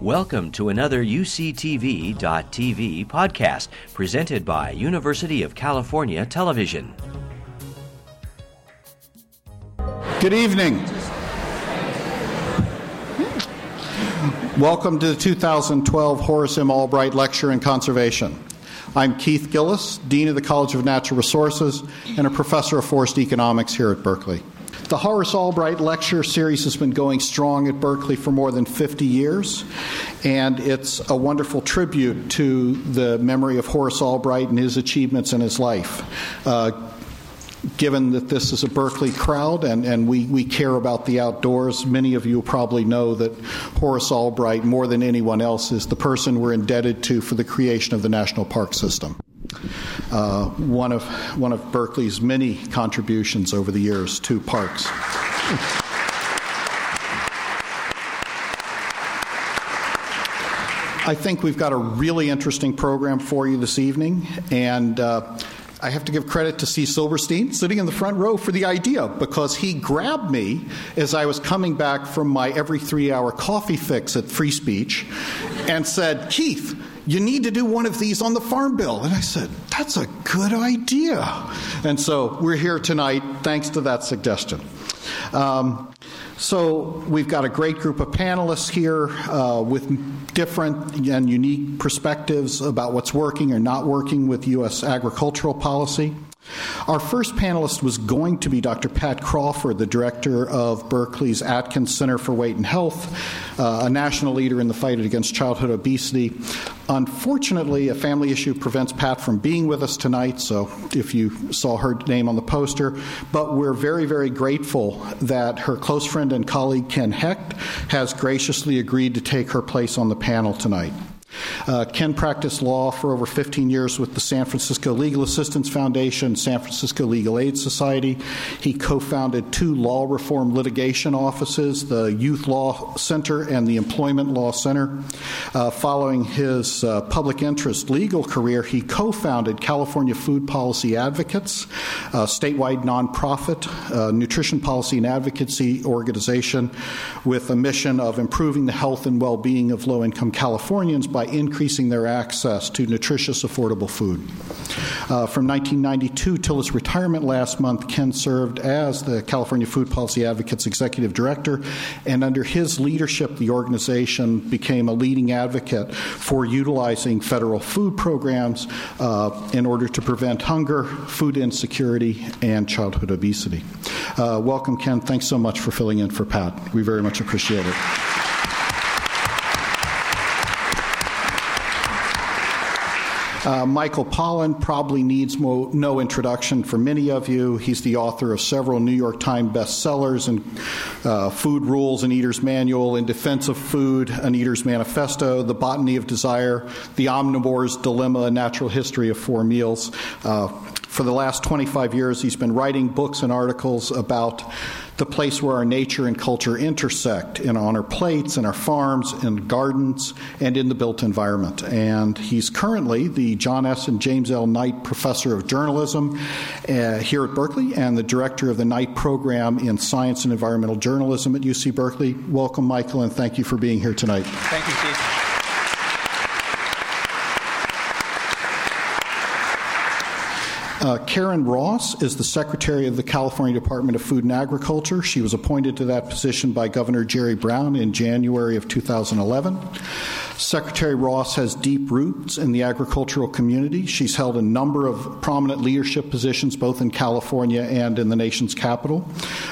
Welcome to another UCTV.tv podcast presented by University of California Television. Good evening. Welcome to the 2012 Horace M. Albright Lecture in Conservation. I'm Keith Gilless, Dean of the College of Natural Resources and a professor of forest economics here at Berkeley. The Horace Albright Lecture Series has been going strong at Berkeley for more than 50 years, and it's a wonderful tribute to the memory of Horace Albright and his achievements in his life. Uh, given that this is a Berkeley crowd and, and we, we care about the outdoors, many of you probably know that Horace Albright, more than anyone else, is the person we're indebted to for the creation of the national park system. Uh, one of one of Berkeley's many contributions over the years to parks. I think we've got a really interesting program for you this evening, and uh, I have to give credit to C. Silverstein, sitting in the front row, for the idea because he grabbed me as I was coming back from my every three hour coffee fix at Free Speech and said, Keith, you need to do one of these on the Farm Bill. And I said, That's a good idea. And so we're here tonight thanks to that suggestion. Um, so we've got a great group of panelists here uh, with different and unique perspectives about what's working or not working with U.S. agricultural policy. Our first panelist was going to be Dr. Pat Crawford, the director of Berkeley's Atkins Center for Weight and Health, uh, a national leader in the fight against childhood obesity. Unfortunately, a family issue prevents Pat from being with us tonight, so if you saw her name on the poster, but we're very, very grateful that her close friend and colleague Ken Hecht has graciously agreed to take her place on the panel tonight. Uh, Ken practiced law for over 15 years with the San Francisco Legal Assistance Foundation, San Francisco Legal Aid Society. He co founded two law reform litigation offices, the Youth Law Center and the Employment Law Center. Uh, following his uh, public interest legal career, he co founded California Food Policy Advocates, a statewide nonprofit uh, nutrition policy and advocacy organization with a mission of improving the health and well being of low income Californians by increasing their access to nutritious, affordable food. Uh, from 1992 till his retirement last month, Ken served as the California Food Policy Advocates Executive Director, and under his leadership, the organization became a leading advocate for utilizing federal food programs uh, in order to prevent hunger, food insecurity, and childhood obesity. Uh, welcome, Ken. Thanks so much for filling in for Pat. We very much appreciate it. Uh, Michael Pollan probably needs mo- no introduction for many of you. He's the author of several New York Times bestsellers and uh, Food Rules, An Eater's Manual, In Defense of Food, An Eater's Manifesto, The Botany of Desire, The Omnivore's Dilemma, A Natural History of Four Meals. Uh, for the last 25 years, he's been writing books and articles about the place where our nature and culture intersect in on our plates, in our farms, in gardens, and in the built environment. And he's currently the John S. and James L. Knight Professor of Journalism uh, here at Berkeley and the Director of the Knight Program in Science and Environmental Journalism at UC Berkeley. Welcome, Michael, and thank you for being here tonight. Thank you, Keith. Uh, Karen Ross is the Secretary of the California Department of Food and Agriculture. She was appointed to that position by Governor Jerry Brown in January of 2011. Secretary Ross has deep roots in the agricultural community. She's held a number of prominent leadership positions both in California and in the nation's capital.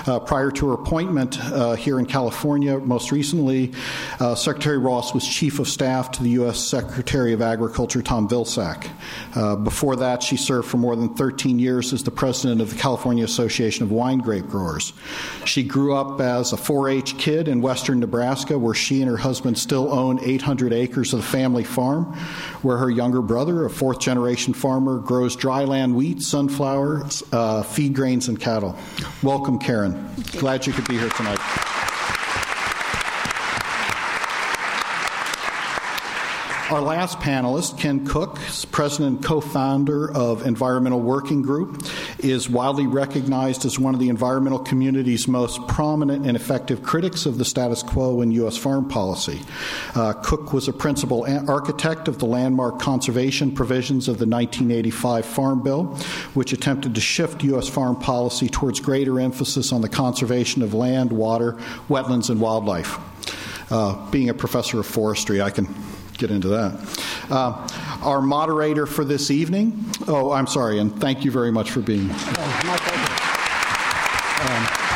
Uh, prior to her appointment uh, here in California, most recently, uh, Secretary Ross was Chief of Staff to the U.S. Secretary of Agriculture, Tom Vilsack. Uh, before that, she served for more than 13 years as the president of the California Association of Wine Grape Growers. She grew up as a 4 H kid in western Nebraska, where she and her husband still own 800 acres of the family farm, where her younger brother, a fourth generation farmer, grows dryland wheat, sunflowers, uh, feed grains, and cattle. Welcome, Karen. Glad you could be here tonight. Our last panelist, Ken Cook, president and co founder of Environmental Working Group, is widely recognized as one of the environmental community's most prominent and effective critics of the status quo in U.S. farm policy. Uh, Cook was a principal architect of the landmark conservation provisions of the 1985 Farm Bill, which attempted to shift U.S. farm policy towards greater emphasis on the conservation of land, water, wetlands, and wildlife. Uh, being a professor of forestry, I can get into that. Uh, our moderator for this evening, oh, I'm sorry, and thank you very much for being. Um,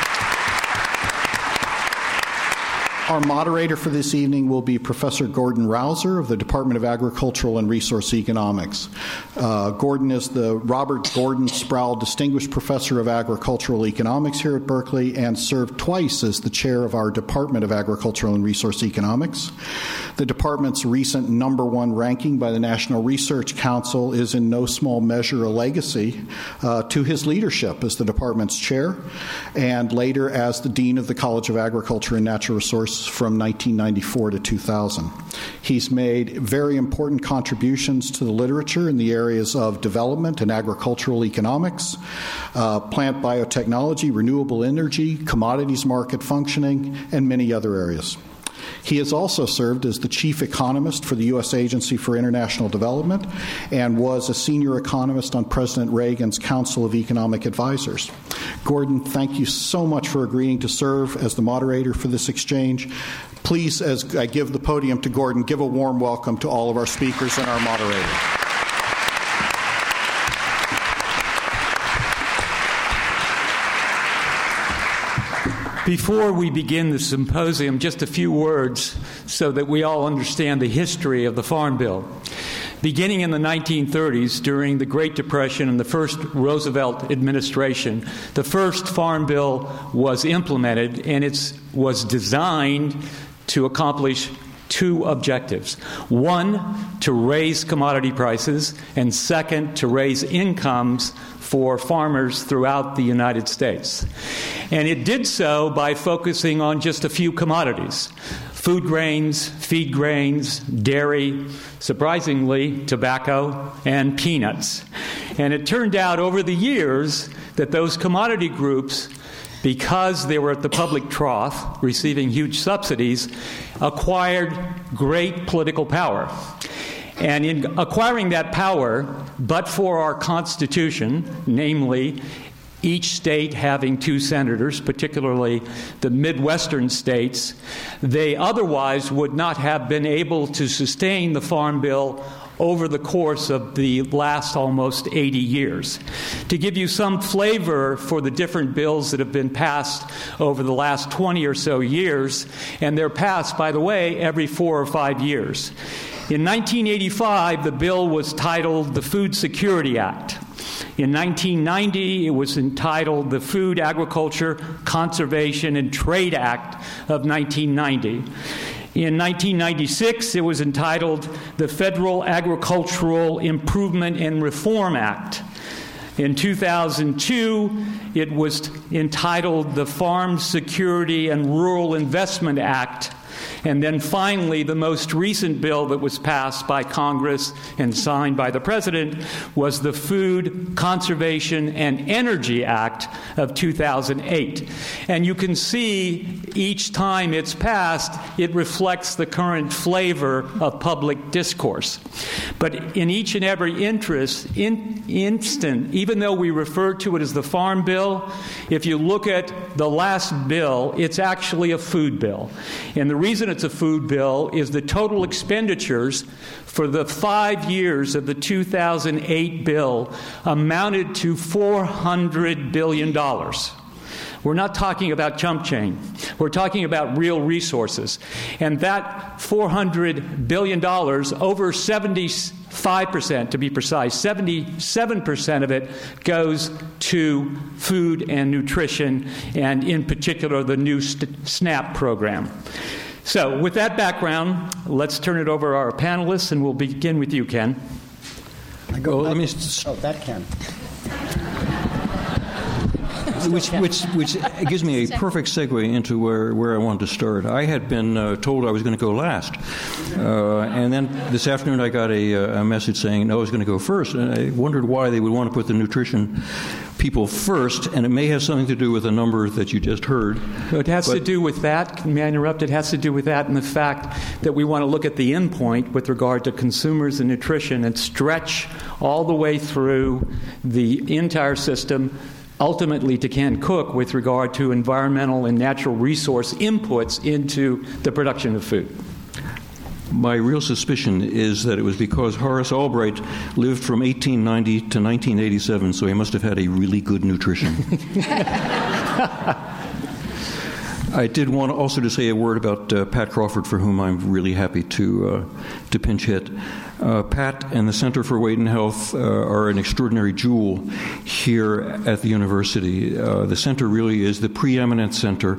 Our moderator for this evening will be Professor Gordon Rausser of the Department of Agricultural and Resource Economics. Uh, Gordon is the Robert Gordon Sproul Distinguished Professor of Agricultural Economics here at Berkeley and served twice as the chair of our Department of Agricultural and Resource Economics. The department's recent number one ranking by the National Research Council is in no small measure a legacy uh, to his leadership as the department's chair and later as the Dean of the College of Agriculture and Natural Resources from 1994 to 2000. He's made very important contributions to the literature in the areas of development and agricultural economics, uh, plant biotechnology, renewable energy, commodities market functioning, and many other areas. He has also served as the chief economist for the U.S. Agency for International Development and was a senior economist on President Reagan's Council of Economic Advisors. Gordon, thank you so much for agreeing to serve as the moderator for this exchange. Please, as I give the podium to Gordon, give a warm welcome to all of our speakers and our moderator. Before we begin the symposium, just a few words so that we all understand the history of the Farm Bill. Beginning in the 1930s, during the Great Depression and the first Roosevelt administration, the first Farm Bill was implemented and it was designed to accomplish two objectives one, to raise commodity prices, and second, to raise incomes for farmers throughout the United States. And it did so by focusing on just a few commodities food grains, feed grains, dairy, surprisingly, tobacco, and peanuts. And it turned out over the years that those commodity groups because they were at the public trough, receiving huge subsidies, acquired great political power. And in acquiring that power, but for our Constitution, namely each state having two senators, particularly the Midwestern states, they otherwise would not have been able to sustain the Farm Bill over the course of the last almost 80 years. To give you some flavor for the different bills that have been passed over the last 20 or so years, and they're passed, by the way, every four or five years. In 1985, the bill was titled the Food Security Act. In 1990, it was entitled the Food, Agriculture, Conservation, and Trade Act of 1990. In 1996, it was entitled the Federal Agricultural Improvement and Reform Act. In 2002, it was entitled the Farm Security and Rural Investment Act and then finally, the most recent bill that was passed by Congress and signed by the President was the Food Conservation and Energy Act of 2008. And you can see each time it's passed, it reflects the current flavor of public discourse. But in each and every interest, in, instant, even though we refer to it as the Farm Bill, if you look at the last bill, it's actually a food bill. And the reason it's a food bill is the total expenditures for the five years of the 2008 bill amounted to $400 billion. We're not talking about chump change. We're talking about real resources. And that $400 billion, over 75% to be precise, 77% of it goes to food and nutrition, and in particular, the new SNAP program. So, with that background, let's turn it over to our panelists, and we'll begin with you, Ken. I go. Well, let me. Oh, that Ken which, which, which gives me a perfect segue into where, where I wanted to start. I had been uh, told I was going to go last. Uh, and then this afternoon I got a, uh, a, message saying no, I was going to go first. And I wondered why they would want to put the nutrition people first, and it may have something to do with the number that you just heard. It has to do with that. May I interrupt? It has to do with that and the fact that we want to look at the endpoint with regard to consumers and nutrition and stretch all the way through the entire system ultimately to Ken Cook with regard to environmental and natural resource inputs into the production of food. My real suspicion is that it was because Horace Albright lived from 1890 to 1987, so he must have had a really good nutrition. I did want also to say a word about uh, Pat Crawford, for whom I'm really happy to uh, to pinch hit. Uh, Pat and the Center for Weight and Health uh, are an extraordinary jewel here at the university. Uh, the center really is the preeminent center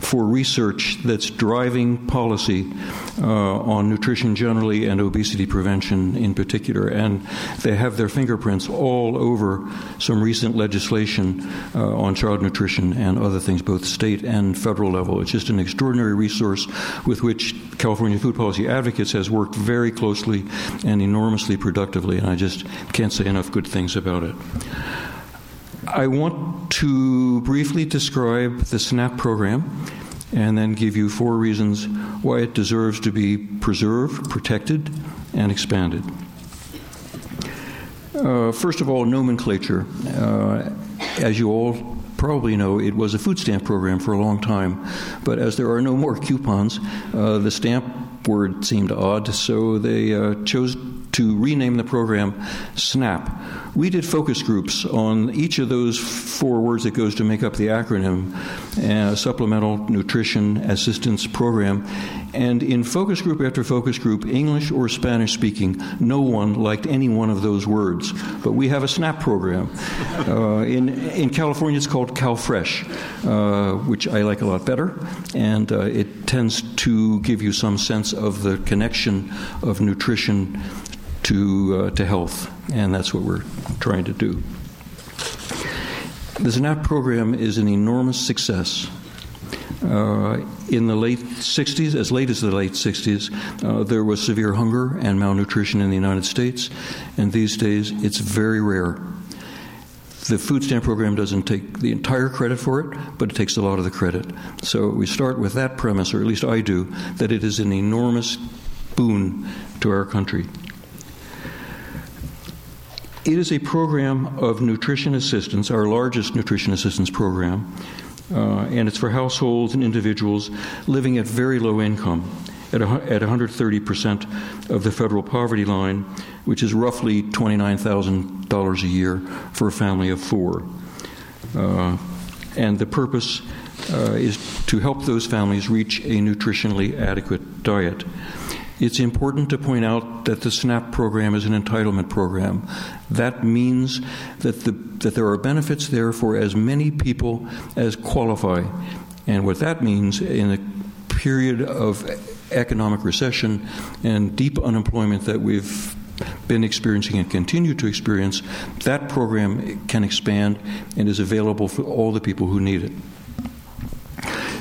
for research that's driving policy uh, on nutrition generally and obesity prevention in particular. And they have their fingerprints all over some recent legislation uh, on child nutrition and other things, both state and federal level. It's just an extraordinary resource with which California Food Policy Advocates has worked very closely and enormously productively, and I just can't say enough good things about it. I want to briefly describe the SNAP program and then give you four reasons why it deserves to be preserved, protected, and expanded. Uh, first of all, nomenclature. Uh, as you all probably know, it was a food stamp program for a long time, but as there are no more coupons, uh, the stamp word seemed odd, so they uh, chose to rename the program SNAP. We did focus groups on each of those four words that goes to make up the acronym uh, Supplemental Nutrition Assistance Program. And in focus group after focus group, English or Spanish speaking, no one liked any one of those words. But we have a SNAP program. Uh, in, in California, it's called CalFresh, uh, which I like a lot better. And uh, it tends to give you some sense of the connection of nutrition to, uh, to health, and that's what we're trying to do. The SNAP program is an enormous success. Uh, in the late 60s, as late as the late 60s, uh, there was severe hunger and malnutrition in the United States, and these days it's very rare. The food stamp program doesn't take the entire credit for it, but it takes a lot of the credit. So we start with that premise, or at least I do, that it is an enormous boon to our country. It is a program of nutrition assistance, our largest nutrition assistance program, uh, and it's for households and individuals living at very low income, at, a, at 130% of the federal poverty line, which is roughly $29,000 a year for a family of four. Uh, and the purpose uh, is to help those families reach a nutritionally adequate diet. It's important to point out that the SNAP program is an entitlement program. That means that, the, that there are benefits there for as many people as qualify. And what that means in a period of economic recession and deep unemployment that we've been experiencing and continue to experience, that program can expand and is available for all the people who need it.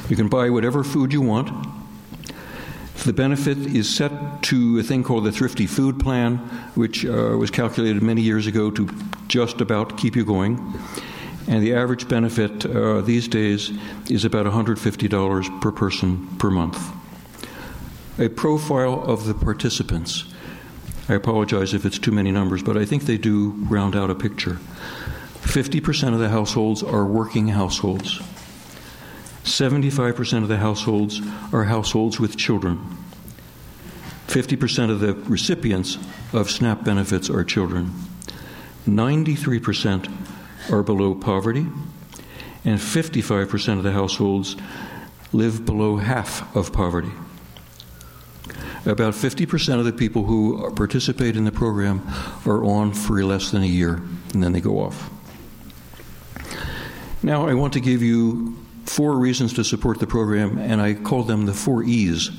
You can buy whatever food you want the benefit is set to a thing called the Thrifty Food Plan, which uh, was calculated many years ago to just about keep you going. And the average benefit uh, these days is about $150 per person per month. A profile of the participants. I apologize if it's too many numbers, but I think they do round out a picture. 50% of the households are working households. 75% of the households are households with children. 50% of the recipients of SNAP benefits are children. 93% are below poverty, and 55% of the households live below half of poverty. About 50% of the people who participate in the program are on for less than a year, and then they go off. Now, I want to give you four reasons to support the program, and I call them the four E's.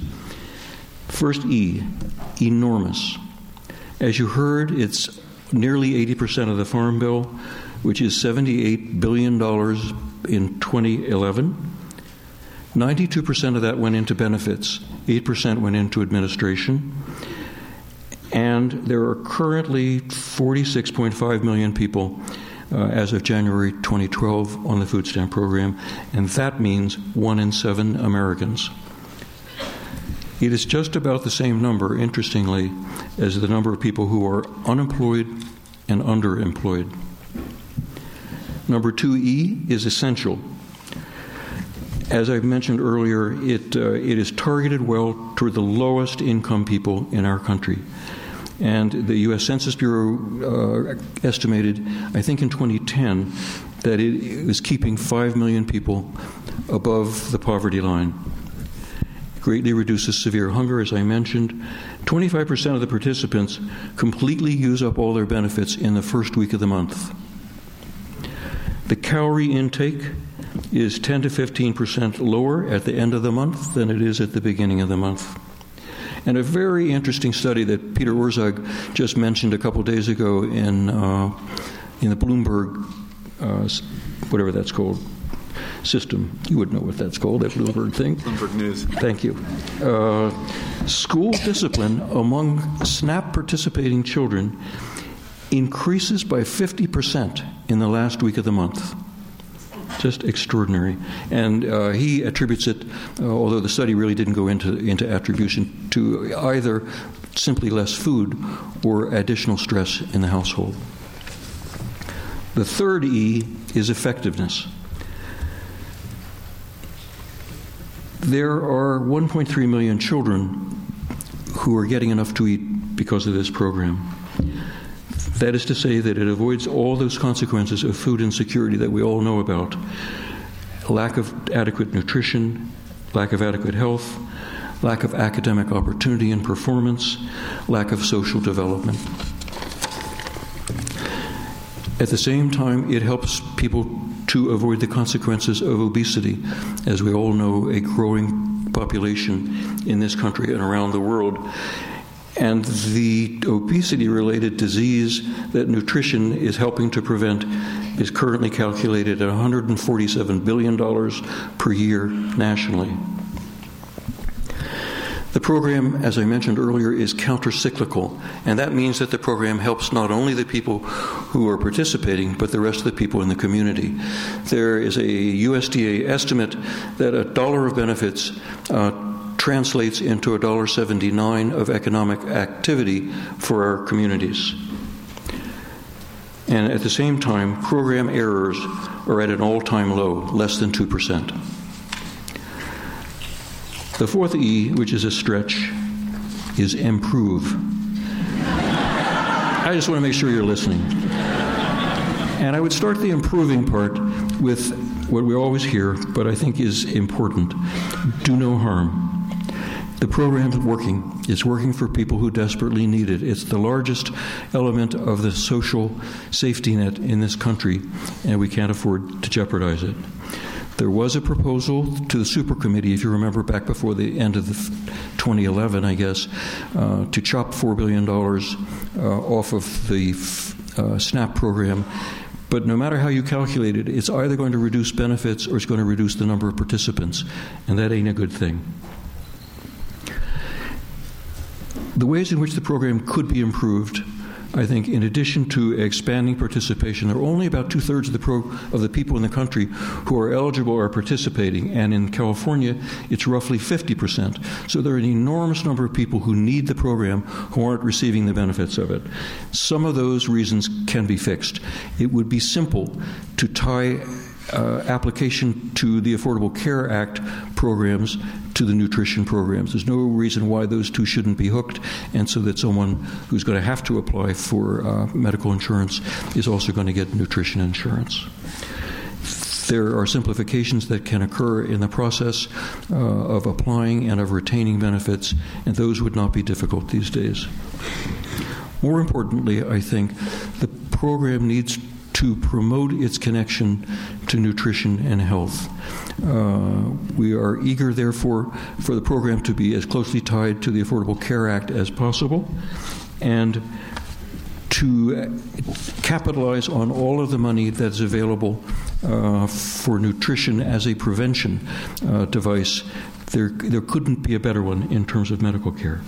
First E, enormous. As you heard, it's nearly 80% of the Farm Bill, which is $78 billion in 2011. 92% of that went into benefits, 8% went into administration. And there are currently 46.5 million people uh, as of January 2012 on the food stamp program, and that means one in seven Americans. It is just about the same number, interestingly, as the number of people who are unemployed and underemployed. Number 2E is essential. As I've mentioned earlier, it, uh, it is targeted well toward the lowest income people in our country. And the U.S. Census Bureau uh, estimated, I think in 2010, that it was keeping 5 million people above the poverty line. Greatly reduces severe hunger, as I mentioned. 25% of the participants completely use up all their benefits in the first week of the month. The calorie intake is 10 to 15% lower at the end of the month than it is at the beginning of the month. And a very interesting study that Peter Orszag just mentioned a couple days ago in, uh, in the Bloomberg, uh, whatever that's called, system. You would know what that's called, that Bloomberg thing. Bloomberg News. Thank you. Uh, school discipline among SNAP participating children increases by 50% in the last week of the month just extraordinary. And uh, he attributes it, uh, although the study really didn't go into, into attribution, to either simply less food or additional stress in the household. The third E is effectiveness. There are 1.3 million children who are getting enough to eat because of this program. That is to say, that it avoids all those consequences of food insecurity that we all know about lack of adequate nutrition, lack of adequate health, lack of academic opportunity and performance, lack of social development. At the same time, it helps people to avoid the consequences of obesity. As we all know, a growing population in this country and around the world and the obesity related disease that nutrition is helping to prevent is currently calculated at $147 billion per year nationally. The program, as I mentioned earlier, is countercyclical, and that means that the program helps not only the people who are participating, but the rest of the people in the community. There is a USDA estimate that a dollar of benefits uh, translates into $1.79 of economic activity for our communities. And at the same time, program errors are at an all time low, less than 2%. The fourth E, which is a stretch, is improve. I just want to make sure you're listening. And I would start the improving part with what we always hear, but I think is important do no harm. The program is working. It's working for people who desperately need it. It's the largest element of the social safety net in this country, and we can't afford to jeopardize it. There was a proposal to the super committee, if you remember back before the end of the 2011, I guess, uh, to chop $4 billion uh, off of the uh, SNAP program. But no matter how you calculate it, it's either going to reduce benefits or it's going to reduce the number of participants, and that ain't a good thing. The ways in which the program could be improved, I think, in addition to expanding participation, there are only about two thirds of the pro- of the people in the country who are eligible are participating, and in California, it's roughly 50 percent. So there are an enormous number of people who need the program who aren't receiving the benefits of it. Some of those reasons can be fixed. It would be simple to tie uh, application to the Affordable Care Act programs to the nutrition programs. There's no reason why those two shouldn't be hooked, and so that someone who's going to have to apply for uh, medical insurance is also going to get nutrition insurance. There are simplifications that can occur in the process uh, of applying and of retaining benefits, and those would not be difficult these days. More importantly, I think the program needs to promote its connection to nutrition and health. Uh, we are eager, therefore, for the program to be as closely tied to the Affordable Care Act as possible and to capitalize on all of the money that's available uh, for nutrition as a prevention uh, device. There, there couldn't be a better one in terms of medical care.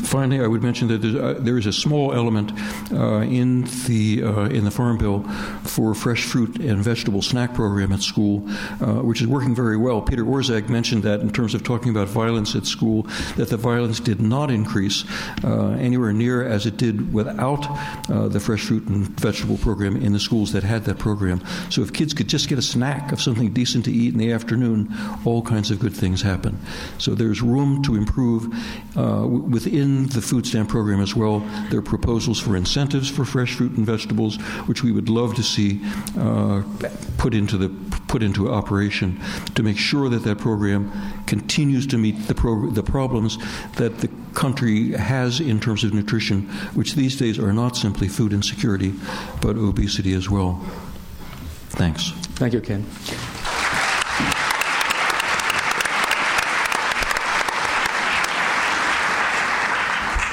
Finally, I would mention that uh, there is a small element uh, in the uh, in the Farm Bill for fresh fruit and vegetable snack program at school, uh, which is working very well. Peter Orszag mentioned that in terms of talking about violence at school, that the violence did not increase uh, anywhere near as it did without the fresh fruit and vegetable program in the schools that had that program. So if kids could just get a snack of something decent to eat in the afternoon, all kinds of good things happen. So there's room to improve within the food stamp program as well. There are proposals for incentives for fresh fruit and vegetables, which we would love to see uh, put into the put into operation to make sure that that program continues to meet the the problems that the country has in terms of nutrition, which these days are not simply food insecurity, but obesity as well. Thanks. Thank you, Ken.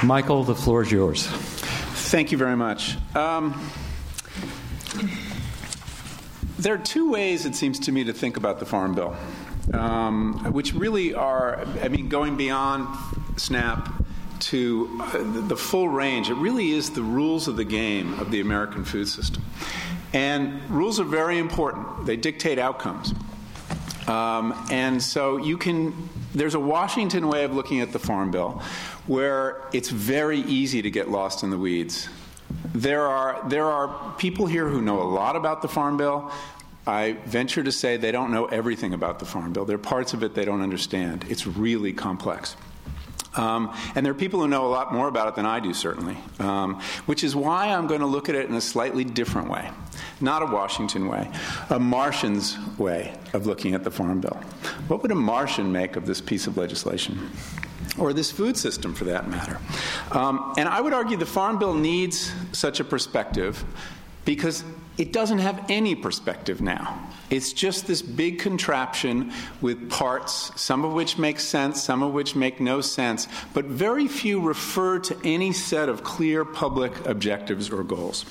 Michael, the floor is yours. Thank you very much. Um, there are two ways, it seems to me, to think about the Farm Bill, um, which really are, I mean, going beyond SNAP to uh, the full range. It really is the rules of the game of the American food system. And rules are very important, they dictate outcomes. Um, and so you can, there's a Washington way of looking at the Farm Bill where it's very easy to get lost in the weeds. There are, there are people here who know a lot about the Farm Bill. I venture to say they don't know everything about the Farm Bill. There are parts of it they don't understand. It's really complex. Um, and there are people who know a lot more about it than I do, certainly, um, which is why I'm going to look at it in a slightly different way. Not a Washington way, a Martian's way of looking at the Farm Bill. What would a Martian make of this piece of legislation? Or this food system, for that matter. Um, and I would argue the Farm Bill needs such a perspective because it doesn't have any perspective now. It's just this big contraption with parts, some of which make sense, some of which make no sense, but very few refer to any set of clear public objectives or goals.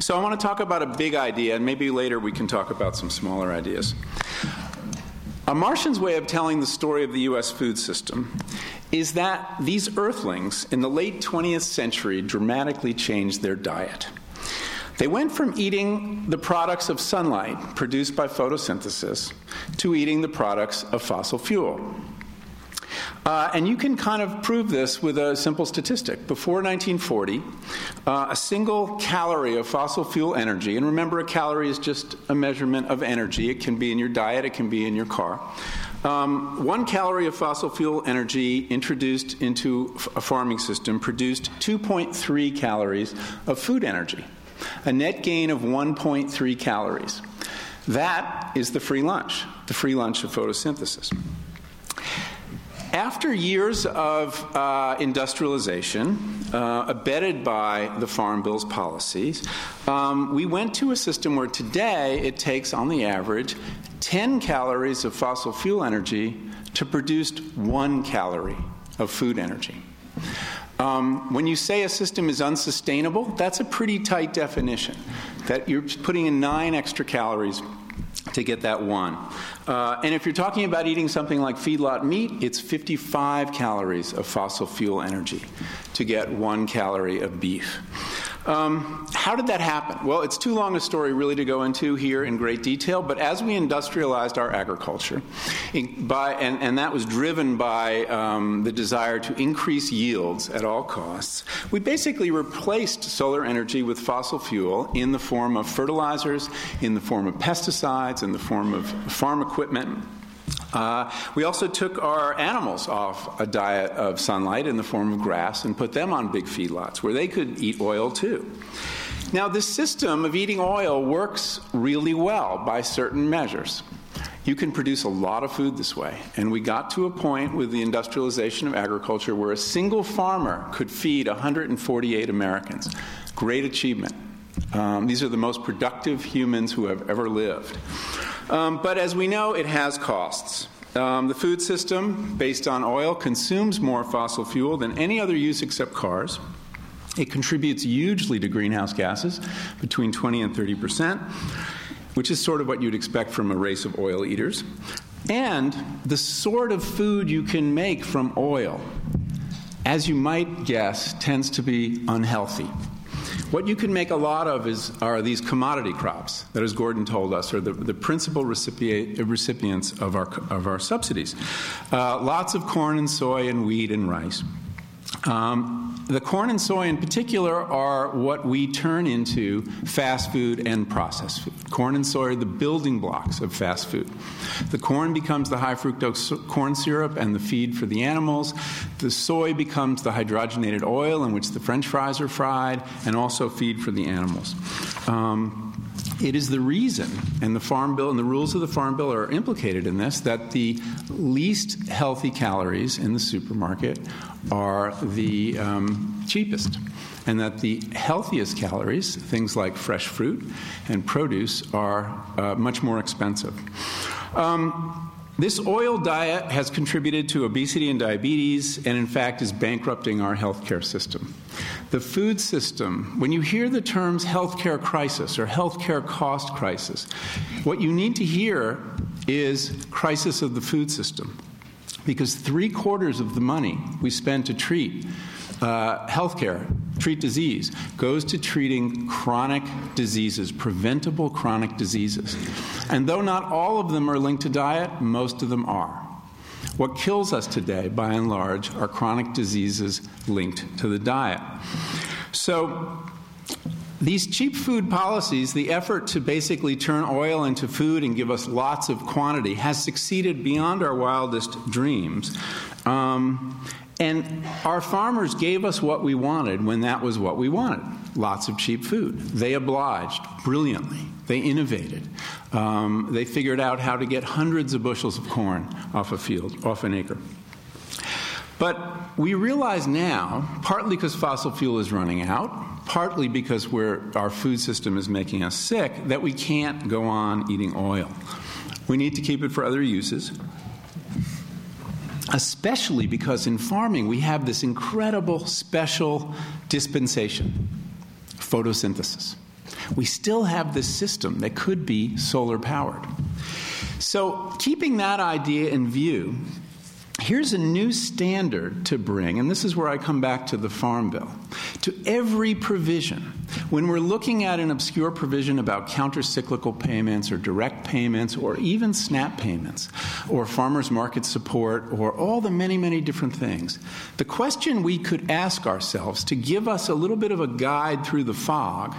So I want to talk about a big idea, and maybe later we can talk about some smaller ideas. A Martian's way of telling the story of the U.S. food system is that these earthlings in the late 20th century dramatically changed their diet. They went from eating the products of sunlight produced by photosynthesis to eating the products of fossil fuel. Uh, and you can kind of prove this with a simple statistic. Before 1940, uh, a single calorie of fossil fuel energy, and remember, a calorie is just a measurement of energy. It can be in your diet, it can be in your car. Um, one calorie of fossil fuel energy introduced into a farming system produced 2.3 calories of food energy, a net gain of 1.3 calories. That is the free lunch, the free lunch of photosynthesis. After years of uh, industrialization, uh, abetted by the Farm Bill's policies, um, we went to a system where today it takes, on the average, 10 calories of fossil fuel energy to produce one calorie of food energy. Um, when you say a system is unsustainable, that's a pretty tight definition. That you're putting in nine extra calories to get that one. Uh, and if you're talking about eating something like feedlot meat, it's 55 calories of fossil fuel energy to get one calorie of beef. Um, how did that happen? Well, it's too long a story really to go into here in great detail, but as we industrialized our agriculture, in, by, and, and, that was driven by um, the desire to increase yields at all costs, we basically replaced solar energy with fossil fuel in the form of fertilizers, in the form of pesticides, in the form of farm equipment. Uh, we also took our animals off a diet of sunlight in the form of grass and put them on big feedlots where they could eat oil too. Now, this system of eating oil works really well by certain measures. You can produce a lot of food this way. And we got to a point with the industrialization of agriculture where a single farmer could feed 148 Americans. Great achievement. Um, these are the most productive humans who have ever lived. Um, but as we know, it has costs. Um, the food system, based on oil, consumes more fossil fuel than any other use except cars. It contributes hugely to greenhouse gases, between 20 and 30 percent, which is sort of what you'd expect from a race of oil eaters. And the sort of food you can make from oil as you might guess, tends to be unhealthy. What you can make a lot of is, are these commodity crops that, as Gordon told us, are the, the principal recipients of our, of our subsidies. Uh, lots of corn and soy and wheat and rice. Um, the corn and soy, in particular, are what we turn into fast food and processed food. Corn and soy are the building blocks of fast food. The corn becomes the high fructose corn syrup and the feed for the animals. The soy becomes the hydrogenated oil in which the french fries are fried and also feed for the animals. Um, it is the reason, and the Farm Bill and the rules of the Farm Bill are implicated in this, that the least healthy calories in the supermarket are the um, cheapest, and that the healthiest calories, things like fresh fruit and produce, are uh, much more expensive. Um, this oil diet has contributed to obesity and diabetes, and in fact is bankrupting our healthcare system. The food system, when you hear the terms healthcare crisis or healthcare cost crisis, what you need to hear is crisis of the food system. Because three quarters of the money we spend to treat uh, healthcare, treat disease, goes to treating chronic diseases, preventable chronic diseases. And though not all of them are linked to diet, most of them are. What kills us today, by and large, are chronic diseases linked to the diet. So, these cheap food policies, the effort to basically turn oil into food and give us lots of quantity, has succeeded beyond our wildest dreams. Um, and our farmers gave us what we wanted when that was what we wanted lots of cheap food. They obliged brilliantly, they innovated. Um, they figured out how to get hundreds of bushels of corn off a field, off an acre. But we realize now, partly because fossil fuel is running out, partly because our food system is making us sick, that we can't go on eating oil. We need to keep it for other uses especially because in farming we have this incredible special dispensation photosynthesis. We still have this system that could be solar powered. So, keeping that idea in view, here's a new standard to bring, and this is where I come back to the Farm Bill. To every provision, when we're looking at an obscure provision about countercyclical payments or direct payments or even SNAP payments or farmers market support or all the many, many different things, the question we could ask ourselves to give us a little bit of a guide through the fog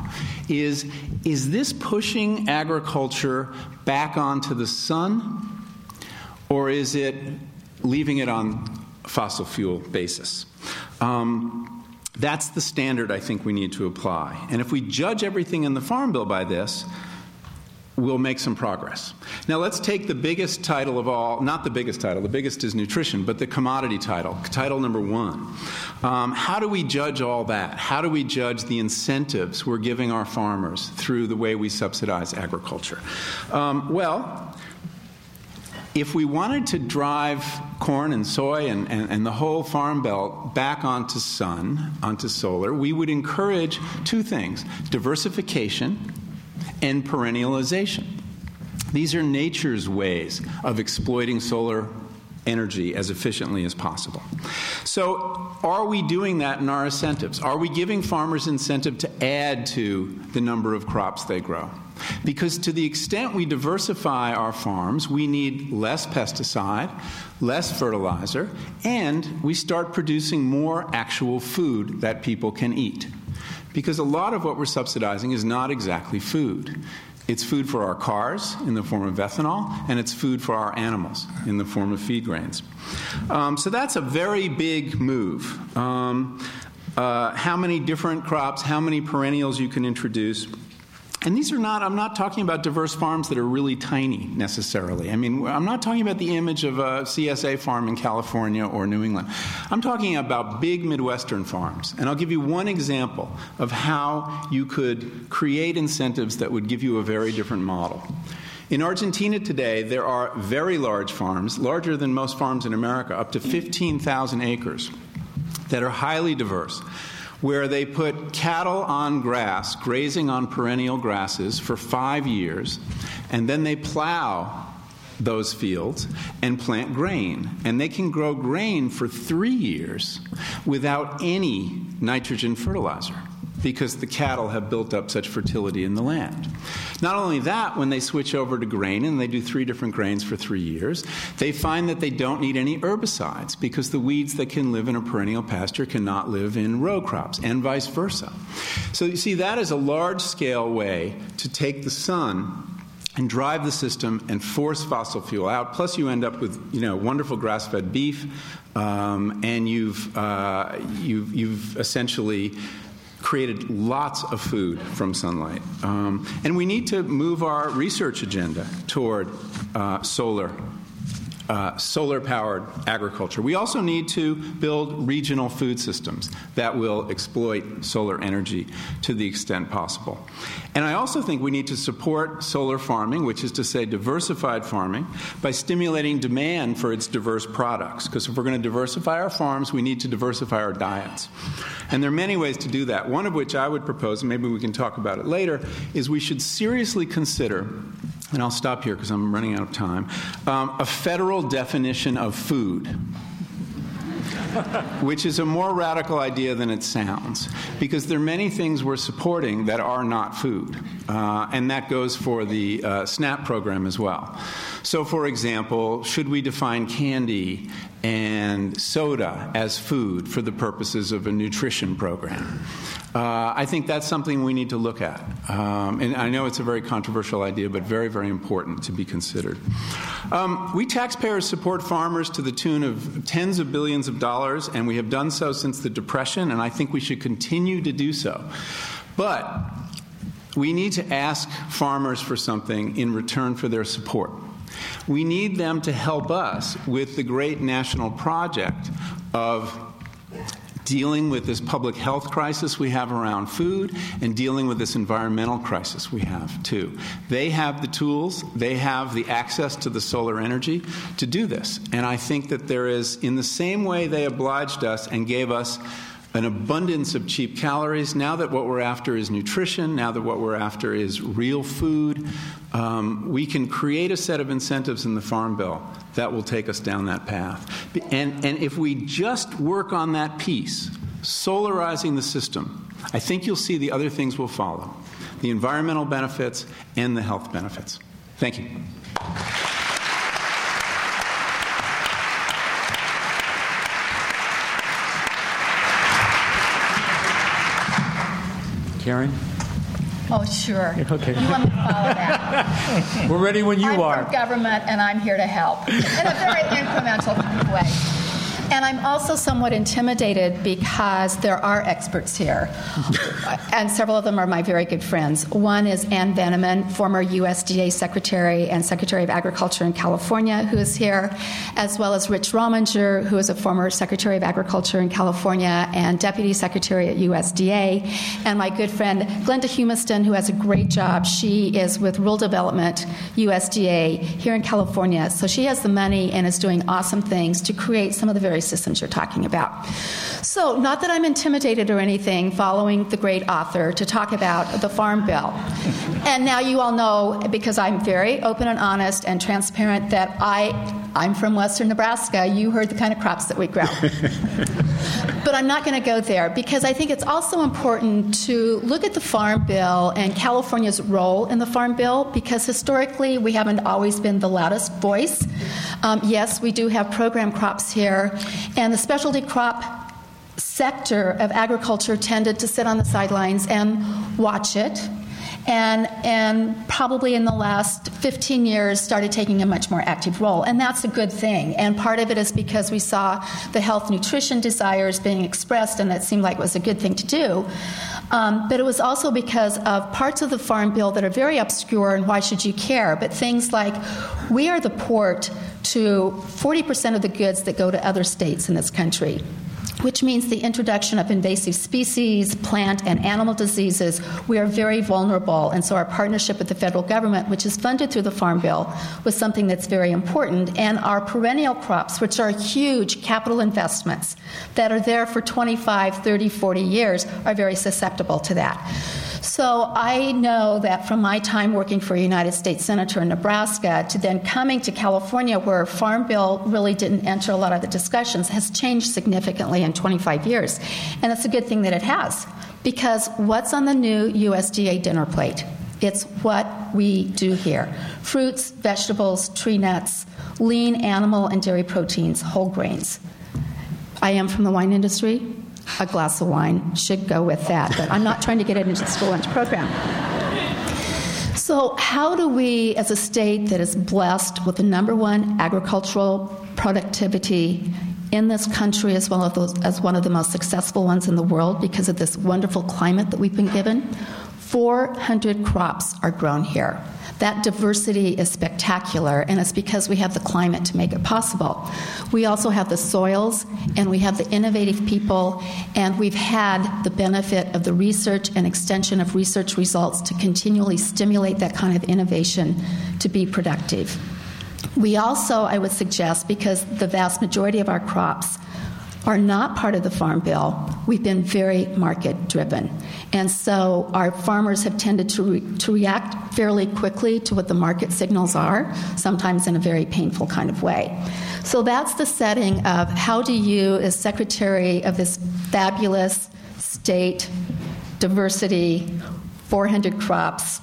is Is this pushing agriculture back onto the sun? Or is it leaving it on fossil fuel basis. Um, that's the standard I think we need to apply. And if we judge everything in the Farm Bill by this, we'll make some progress. Now, let's take the biggest title of all, not the biggest title, the biggest is nutrition, but the commodity title, title number one. Um, how do we judge all that? How do we judge the incentives we're giving our farmers through the way we subsidize agriculture? Um, well, if we wanted to drive corn and soy and, and, and, the whole farm belt back onto sun, onto solar, we would encourage two things diversification and perennialization. These are nature's ways of exploiting solar energy as efficiently as possible. So, are we doing that in our incentives? Are we giving farmers incentive to add to the number of crops they grow? Because to the extent we diversify our farms, we need less pesticide, less fertilizer, and we start producing more actual food that people can eat. Because a lot of what we're subsidizing is not exactly food. It's food for our cars in the form of ethanol, and it's food for our animals in the form of feed grains. Um, so that's a very big move. Um, uh, how many different crops, how many perennials you can introduce. And these are not, I'm not talking about diverse farms that are really tiny necessarily. I mean, I'm not talking about the image of a CSA farm in California or New England. I'm talking about big Midwestern farms. And I'll give you one example of how you could create incentives that would give you a very different model. In Argentina today, there are very large farms, larger than most farms in America, up to 15,000 acres, that are highly diverse where they put cattle on grass, grazing on perennial grasses for five years, and then they plow those fields and plant grain. And they can grow grain for three years without any nitrogen fertilizer because the cattle have built up such fertility in the land. Not only that, when they switch over to grain and they do three different grains for three years, they find that they don't need any herbicides because the weeds that can live in a perennial pasture cannot live in row crops, and vice versa. So you see, that is a large scale way to take the sun and drive the system and force fossil fuel out. Plus, you end up with you know wonderful grass-fed beef, um, and you've, uh, you've you've essentially created lots of food from sunlight. Um, and we need to move our research agenda toward uh, solar. Uh, solar powered agriculture. We also need to build regional food systems that will exploit solar energy to the extent possible. And I also think we need to support solar farming, which is to say diversified farming, by stimulating demand for its diverse products. Because if we're going to diversify our farms, we need to diversify our diets. And there are many ways to do that. One of which I would propose, and maybe we can talk about it later, is we should seriously consider and I'll stop here because I'm running out of time, um, a federal definition of food. which is a more radical idea than it sounds, because there are many things we're supporting that are not food, uh, and that goes for the uh, SNAP program as well. So, for example, should we define candy and soda as food for the purposes of a nutrition program? Uh, I think that's something we need to look at. Um, and I know it's a very controversial idea, but very, very important to be considered. Um, we taxpayers support farmers to the tune of tens of billions of dollars, and we have done so since the Depression, and I think we should continue to do so. But we need to ask farmers for something in return for their support. We need them to help us with the great national project of dealing with this public health crisis we have around food and dealing with this environmental crisis we have too. They have the tools, they have the access to the solar energy to do this. And I think that there is, in the same way they obliged us and gave us an abundance of cheap calories. Now that what we're after is nutrition, now that what we're after is real food, um, we can create a set of incentives in the Farm Bill that will take us down that path. And, and if we just work on that piece, solarizing the system, I think you'll see the other things will follow the environmental benefits and the health benefits. Thank you. Karen? Oh, sure. Okay. You me follow that. We're ready when you I'm are. from government, and I'm here to help in a very incremental way. And I'm also somewhat intimidated because there are experts here, and several of them are my very good friends. One is Ann Veneman, former USDA Secretary and Secretary of Agriculture in California, who is here, as well as Rich Rominger, who is a former Secretary of Agriculture in California and Deputy Secretary at USDA, and my good friend Glenda Humiston, who has a great job. She is with Rural Development, USDA, here in California. So she has the money and is doing awesome things to create some of the very systems you're talking about. So, not that I'm intimidated or anything following the great author to talk about the Farm Bill. and now you all know, because I'm very open and honest and transparent, that I, I'm from western Nebraska. You heard the kind of crops that we grow. but I'm not going to go there because I think it's also important to look at the Farm Bill and California's role in the Farm Bill because historically we haven't always been the loudest voice. Um, yes, we do have program crops here, and the specialty crop sector of agriculture tended to sit on the sidelines and watch it. And, and probably in the last 15 years started taking a much more active role. And that's a good thing. And part of it is because we saw the health nutrition desires being expressed, and that seemed like it was a good thing to do. Um, but it was also because of parts of the Farm Bill that are very obscure, and why should you care? But things like we are the port to 40% of the goods that go to other states in this country which means the introduction of invasive species, plant, and animal diseases, we are very vulnerable. And so our partnership with the federal government, which is funded through the Farm Bill, was something that's very important. And our perennial crops, which are huge capital investments that are there for 25, 30, 40 years, are very susceptible to that. So I know that from my time working for a United States Senator in Nebraska to then coming to California, where Farm Bill really didn't enter a lot of the discussions, has changed significantly in 25 years. And it's a good thing that it has, because what's on the new USDA dinner plate? It's what we do here fruits, vegetables, tree nuts, lean animal and dairy proteins, whole grains. I am from the wine industry. A glass of wine should go with that, but I'm not trying to get it into the school lunch program. So, how do we, as a state that is blessed with the number one agricultural productivity in this country, as well as, those, as one of the most successful ones in the world because of this wonderful climate that we've been given, 400 crops are grown here. That diversity is spectacular, and it's because we have the climate to make it possible. We also have the soils, and we have the innovative people, and we've had the benefit of the research and extension of research results to continually stimulate that kind of innovation to be productive. We also, I would suggest, because the vast majority of our crops are not part of the Farm Bill, we've been very market driven. And so our farmers have tended to, re- to react fairly quickly to what the market signals are, sometimes in a very painful kind of way. So that's the setting of how do you, as secretary of this fabulous state, diversity, 400 crops,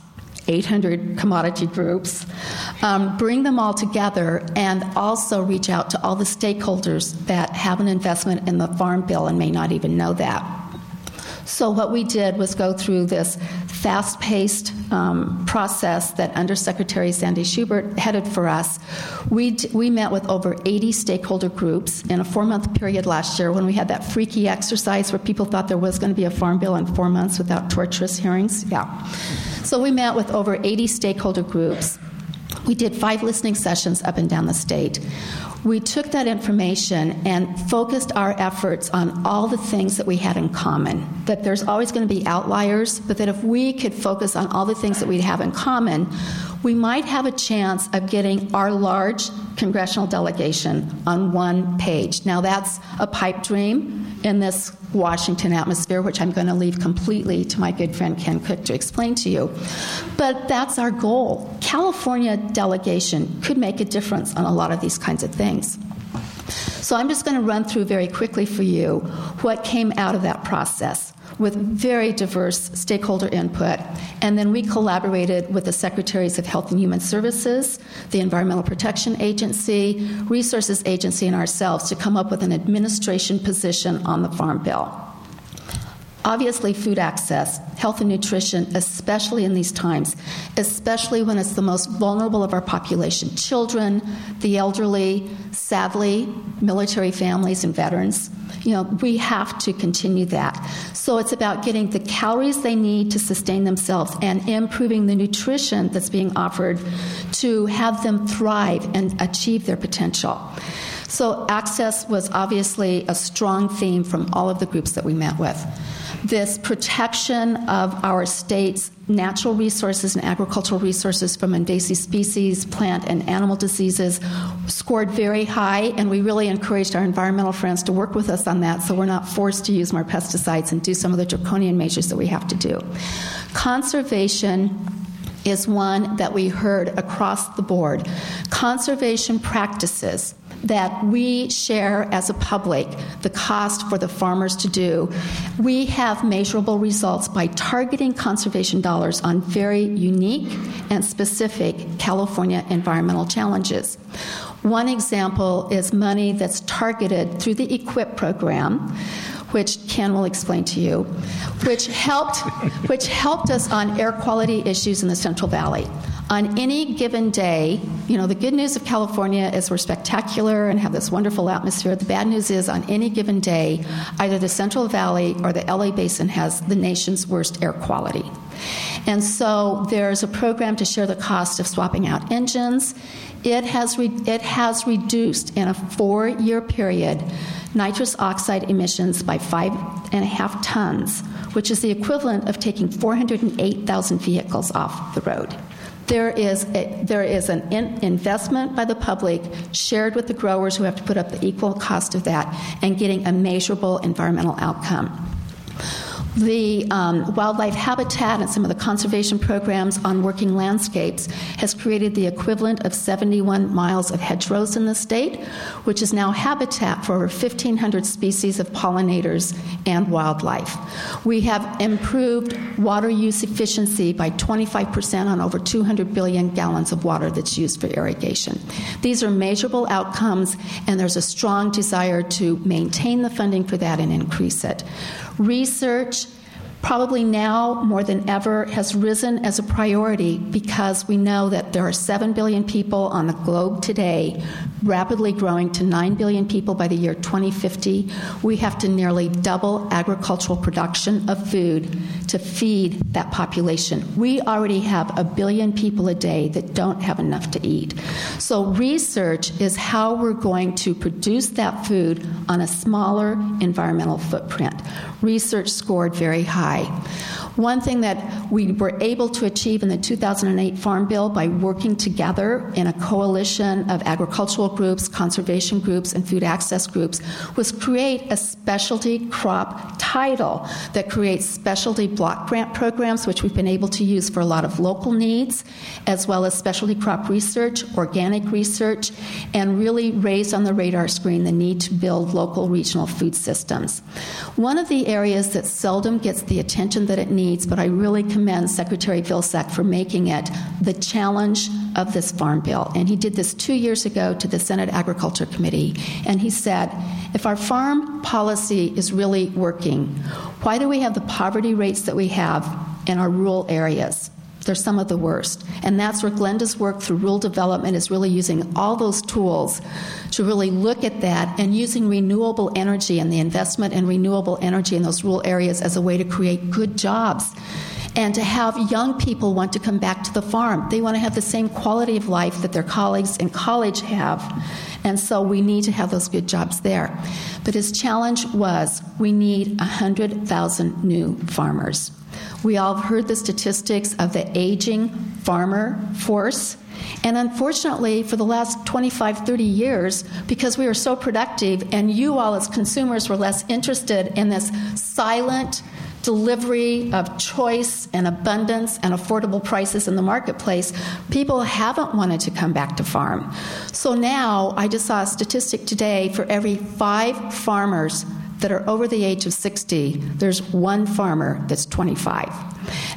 800 commodity groups, um, bring them all together and also reach out to all the stakeholders that have an investment in the Farm Bill and may not even know that. So, what we did was go through this fast paced um, process that Undersecretary Sandy Schubert headed for us. We, d- we met with over 80 stakeholder groups in a four month period last year when we had that freaky exercise where people thought there was going to be a farm bill in four months without torturous hearings. Yeah. So, we met with over 80 stakeholder groups. We did five listening sessions up and down the state. We took that information and focused our efforts on all the things that we had in common. That there's always going to be outliers, but that if we could focus on all the things that we have in common, we might have a chance of getting our large congressional delegation on one page. Now, that's a pipe dream in this Washington atmosphere, which I'm going to leave completely to my good friend Ken Cook to explain to you. But that's our goal. California delegation could make a difference on a lot of these kinds of things. So I'm just going to run through very quickly for you what came out of that process with very diverse stakeholder input. And then we collaborated with the Secretaries of Health and Human Services, the Environmental Protection Agency, Resources Agency, and ourselves to come up with an administration position on the Farm Bill. Obviously, food access, health and nutrition, especially in these times, especially when it's the most vulnerable of our population children, the elderly, sadly, military families, and veterans. You know, we have to continue that. So it's about getting the calories they need to sustain themselves and improving the nutrition that's being offered to have them thrive and achieve their potential. So, access was obviously a strong theme from all of the groups that we met with this protection of our state's natural resources and agricultural resources from invasive species, plant, and animal diseases scored very high, and we really encouraged our environmental friends to work with us on that so we're not forced to use more pesticides and do some of the draconian measures that we have to do. Conservation is one that we heard across the board. Conservation practices that we share as a public the cost for the farmers to do. We have measurable results by targeting conservation dollars on very unique and specific California environmental challenges. One example is money that's targeted through the EQIP program, which Ken will explain to you, which helped, which helped us on air quality issues in the Central Valley on any given day, you know, the good news of California is we're spectacular and have this wonderful atmosphere. The bad news is on any given day, either the Central Valley or the LA Basin has the nation's worst air quality. And so there's a program to share the cost of swapping out engines. It has, re- it has reduced in a four year period nitrous oxide emissions by five and a half tons, which is the equivalent of taking 408,000 vehicles off the road there is, a, there is an in investment by the public shared with the growers who have to put up the equal cost of that and getting a measurable environmental outcome. The um, wildlife habitat and some of the conservation programs on working landscapes has created the equivalent of 71 miles of hedgerows in the state, which is now habitat for over 1,500 species of pollinators and wildlife. We have improved water use efficiency by 25% on over 200 billion gallons of water that's used for irrigation. These are measurable outcomes, and there's a strong desire to maintain the funding for that and increase it. Research, probably now more than ever, has risen as a priority because we know that there are 7 billion people on the globe today, rapidly growing to 9 billion people by the year 2050. We have to nearly double agricultural production of food to feed that population. We already have a billion people a day that don't have enough to eat. So, research is how we're going to produce that food on a smaller environmental footprint. Research scored very high die. One thing that we were able to achieve in the 2008 Farm Bill by working together in a coalition of agricultural groups, conservation groups, and food access groups was create a specialty crop title that creates specialty block grant programs, which we've been able to use for a lot of local needs, as well as specialty crop research, organic research, and really raise on the radar screen the need to build local regional food systems. One of the areas that seldom gets the attention that it needs, but I really commend Secretary Vilsack for making it the challenge of this farm bill. And he did this two years ago to the Senate Agriculture Committee. And he said, if our farm policy is really working, why do we have the poverty rates that we have in our rural areas? They're some of the worst. And that's where Glenda's work through rural development is really using all those tools to really look at that and using renewable energy and the investment in renewable energy in those rural areas as a way to create good jobs and to have young people want to come back to the farm. They want to have the same quality of life that their colleagues in college have. And so we need to have those good jobs there. But his challenge was we need 100,000 new farmers. We all have heard the statistics of the aging farmer force. And unfortunately, for the last 25, 30 years, because we were so productive and you all as consumers were less interested in this silent, delivery of choice and abundance and affordable prices in the marketplace, people haven't wanted to come back to farm. So now I just saw a statistic today for every five farmers that are over the age of 60, there's one farmer that's 25.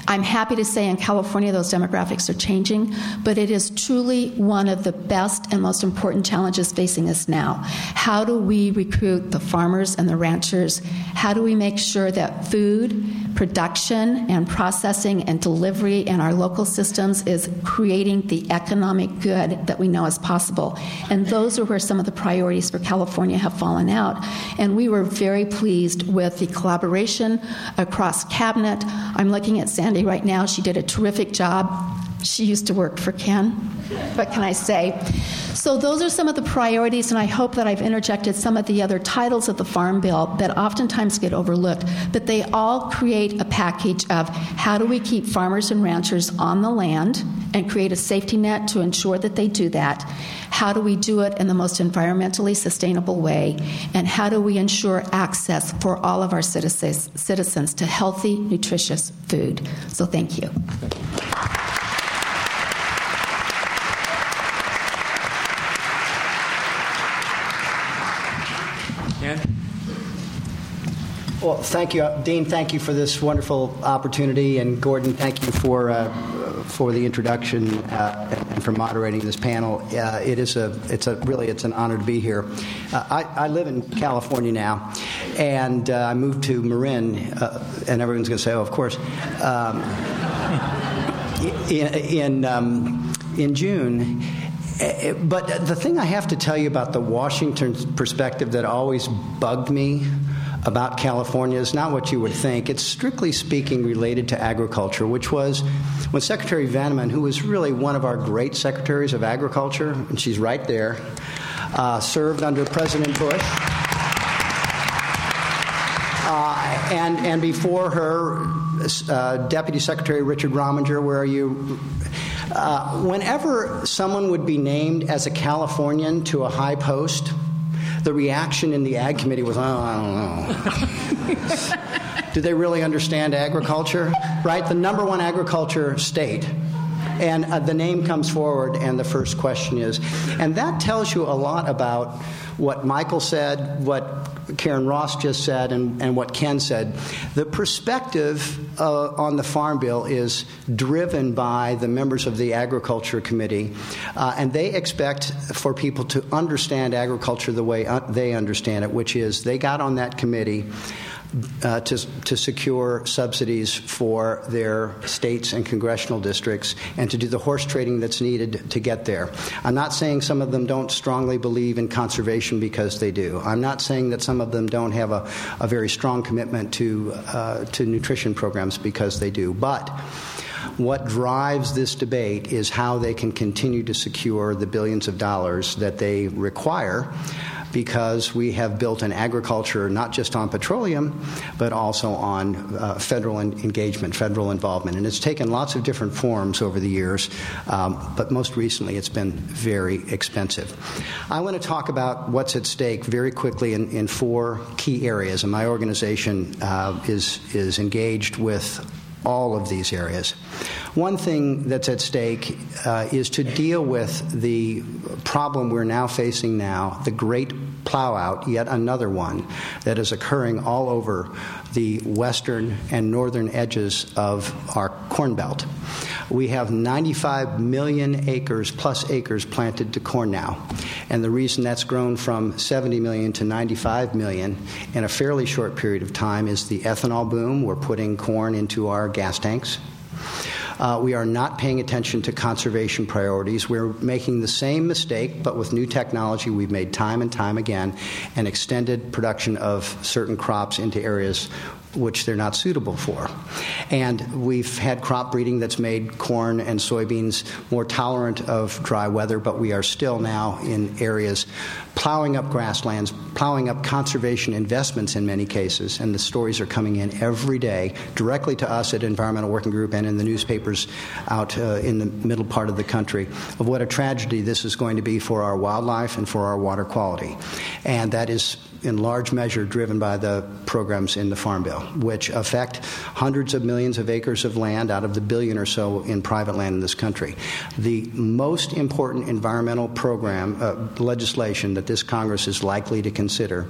I'm happy to say in California those demographics are changing, but it is truly one of the best and most important challenges facing us now. How do we recruit the farmers and the ranchers? How do we make sure that food, production, and processing and delivery in our local systems is creating the economic good that we know is possible? And those are where some of the priorities for California have fallen out. And we were very pleased with the collaboration across cabinet. I'm looking at Sandy right now. She did a terrific job. She used to work for Ken. What can I say? So, those are some of the priorities, and I hope that I've interjected some of the other titles of the Farm Bill that oftentimes get overlooked. But they all create a package of how do we keep farmers and ranchers on the land and create a safety net to ensure that they do that? How do we do it in the most environmentally sustainable way? And how do we ensure access for all of our citizens, citizens to healthy, nutritious food? So, thank you. Ken? Well, thank you, Dean. Thank you for this wonderful opportunity, and Gordon, thank you for uh, for the introduction uh, and for moderating this panel. Uh, it is a it's a really it's an honor to be here. Uh, I, I, live in California now, and uh, I moved to Marin, uh, and everyone's going to say, "Oh, of course." Um, in in, um, in June. Eh, but the thing I have to tell you about the Washington perspective that always bugged me about California is not what you would think. It's strictly speaking related to agriculture, which was when Secretary Veneman, who was really one of our great secretaries of agriculture, and she's right there, uh, served under President Bush. Uh, and, and before her, uh, Deputy Secretary Richard Rominger, where are you uh, whenever someone would be named as a Californian to a high post, the reaction in the Ag Committee was, oh, I don't know. Do they really understand agriculture? Right? The number one agriculture state and uh, the name comes forward, and the first question is. And that tells you a lot about what Michael said, what Karen Ross just said, and, and what Ken said. The perspective uh, on the Farm Bill is driven by the members of the Agriculture Committee, uh, and they expect for people to understand agriculture the way uh, they understand it, which is they got on that committee uh, to, to secure subsidies for their states and congressional districts and to do the horse trading that's needed to get there. I'm not saying some of them don't strongly believe in conservation because they do. I'm not saying that some of them don't have a, a very strong commitment to, uh, to nutrition programs because they do. But what drives this debate is how they can continue to secure the billions of dollars that they require because we have built an agriculture not just on petroleum, but also on uh, federal engagement, federal involvement. And it's taken lots of different forms over the years, um, but most recently it's been very expensive. I want to talk about what's at stake very quickly in, in four key areas, and my organization uh, is, is engaged with all of these areas. One thing that's at stake uh, is to deal with the problem we're now facing now, the great plow out, yet another one that is occurring all over the western and northern edges of our corn belt. We have 95 million acres plus acres planted to corn now. And the reason that's grown from 70 million to 95 million in a fairly short period of time is the ethanol boom. We're putting corn into our gas tanks. Uh, we are not paying attention to conservation priorities. We're making the same mistake, but with new technology we've made time and time again, and extended production of certain crops into areas which they're not suitable for. And we've had crop breeding that's made corn and soybeans more tolerant of dry weather, but we are still now in areas plowing up grasslands, plowing up conservation investments in many cases, and the stories are coming in every day directly to us at Environmental Working Group and in the newspapers out uh, in the middle part of the country of what a tragedy this is going to be for our wildlife and for our water quality. And that is in large measure driven by the programs in the Farm Bill, which affect hundreds of millions of acres of land out of the billion or so in private land in this country. The most important environmental program uh, legislation that this Congress is likely to consider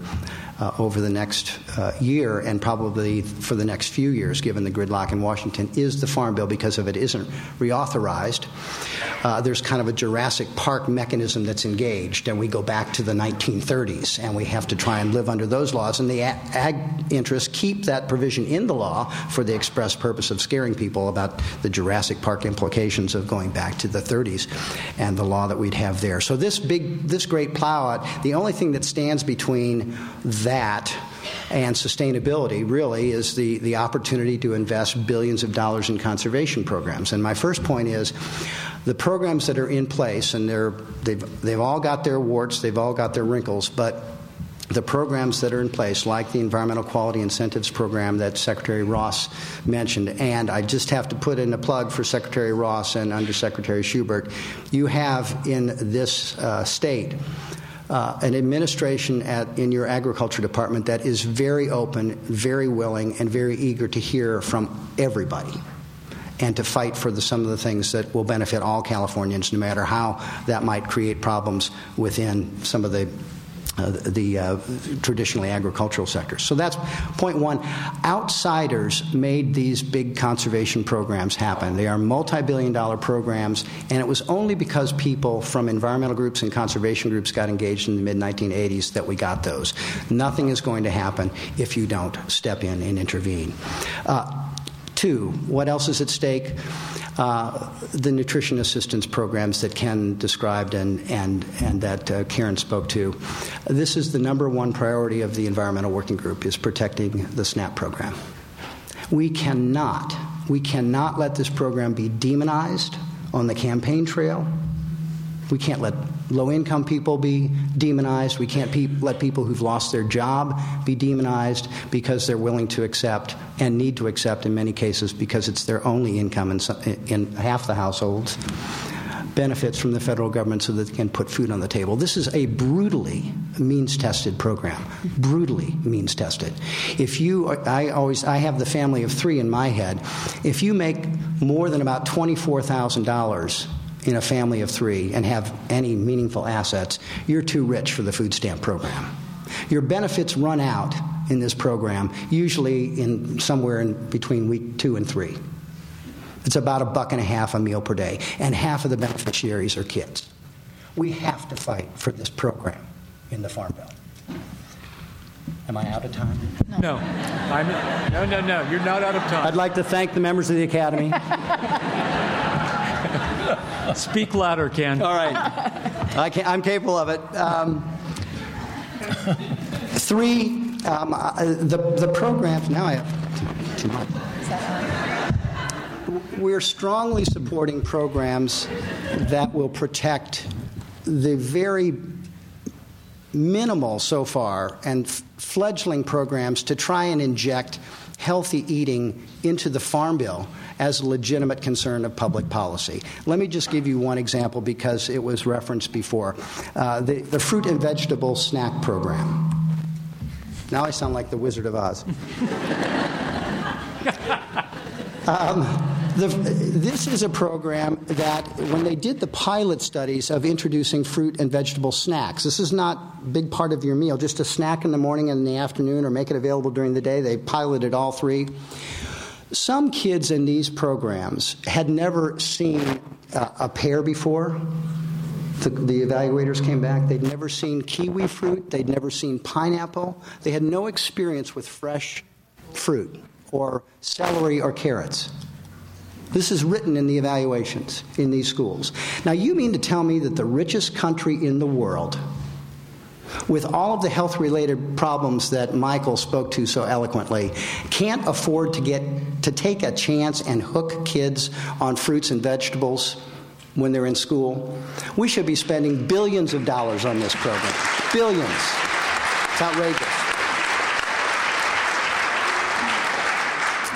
over the next uh, year and probably for the next few years, given the gridlock in Washington, is the Farm Bill because if it isn't reauthorized, uh, there's kind of a Jurassic Park mechanism that's engaged, and we go back to the 1930s, and we have to try and live under those laws. And the ag interests keep that provision in the law for the express purpose of scaring people about the Jurassic Park implications of going back to the 30s and the law that we'd have there. So this big, this great plow the only thing that stands between that and sustainability really is the, the opportunity to invest billions of dollars in conservation programs. And my first point is the programs that are in place, and they're, they've, they've all got their warts, they've all got their wrinkles, but the programs that are in place, like the Environmental Quality Incentives Program that Secretary Ross mentioned, and I just have to put in a plug for Secretary Ross and Undersecretary Schubert, you have in this uh, state uh, an administration at, in your agriculture department that is very open, very willing, and very eager to hear from everybody and to fight for the, some of the things that will benefit all Californians, no matter how that might create problems within some of the uh, the uh, traditionally agricultural sectors. So that's point one. Outsiders made these big conservation programs happen. They are multi billion dollar programs, and it was only because people from environmental groups and conservation groups got engaged in the mid 1980s that we got those. Nothing is going to happen if you don't step in and intervene. Uh, two, what else is at stake? Uh, the nutrition assistance programs that Ken described and, and, and that uh, Karen spoke to. This is the number one priority of the Environmental Working Group is protecting the SNAP program. We cannot, we cannot let this program be demonized on the campaign trail. We can't let low income people be demonized. We can't pe- let people who've lost their job be demonized because they're willing to accept and need to accept, in many cases, because it's their only income in, some, in half the households, benefits from the federal government so that they can put food on the table. This is a brutally means tested program, brutally means tested. If you, I always, I have the family of three in my head. If you make more than about $24,000 in a family of three and have any meaningful assets, you're too rich for the food stamp program. Your benefits run out in this program, usually in somewhere in between week two and three. It's about a buck and a half a meal per day, and half of the beneficiaries are kids. We have to fight for this program in the Farm Bill. Am I out of time? No. No. I'm, no, no, no. You're not out of time. I'd like to thank the members of the Academy. Speak louder, Ken. All right. I am capable of it. Um, three, um, uh, the, the programs, now I have too much. We're strongly supporting programs that will protect the very minimal so far and fledgling programs to try and inject healthy eating into the Farm Bill as a legitimate concern of public policy. Let me just give you one example because it was referenced before uh, the, the fruit and vegetable snack program. Now I sound like the Wizard of Oz. um, the, this is a program that, when they did the pilot studies of introducing fruit and vegetable snacks, this is not a big part of your meal, just a snack in the morning and in the afternoon, or make it available during the day. They piloted all three. Some kids in these programs had never seen a, a pear before. The, the, evaluators came back. They'd never seen kiwi fruit. They'd never seen pineapple. They had no experience with fresh fruit or celery or carrots. This is written in the evaluations in these schools. Now, you mean to tell me that the richest country in the world, with all of the health related problems that Michael spoke to so eloquently, can't afford to get to take a chance and hook kids on fruits and vegetables when they're in school? We should be spending billions of dollars on this program. Billions. It's outrageous.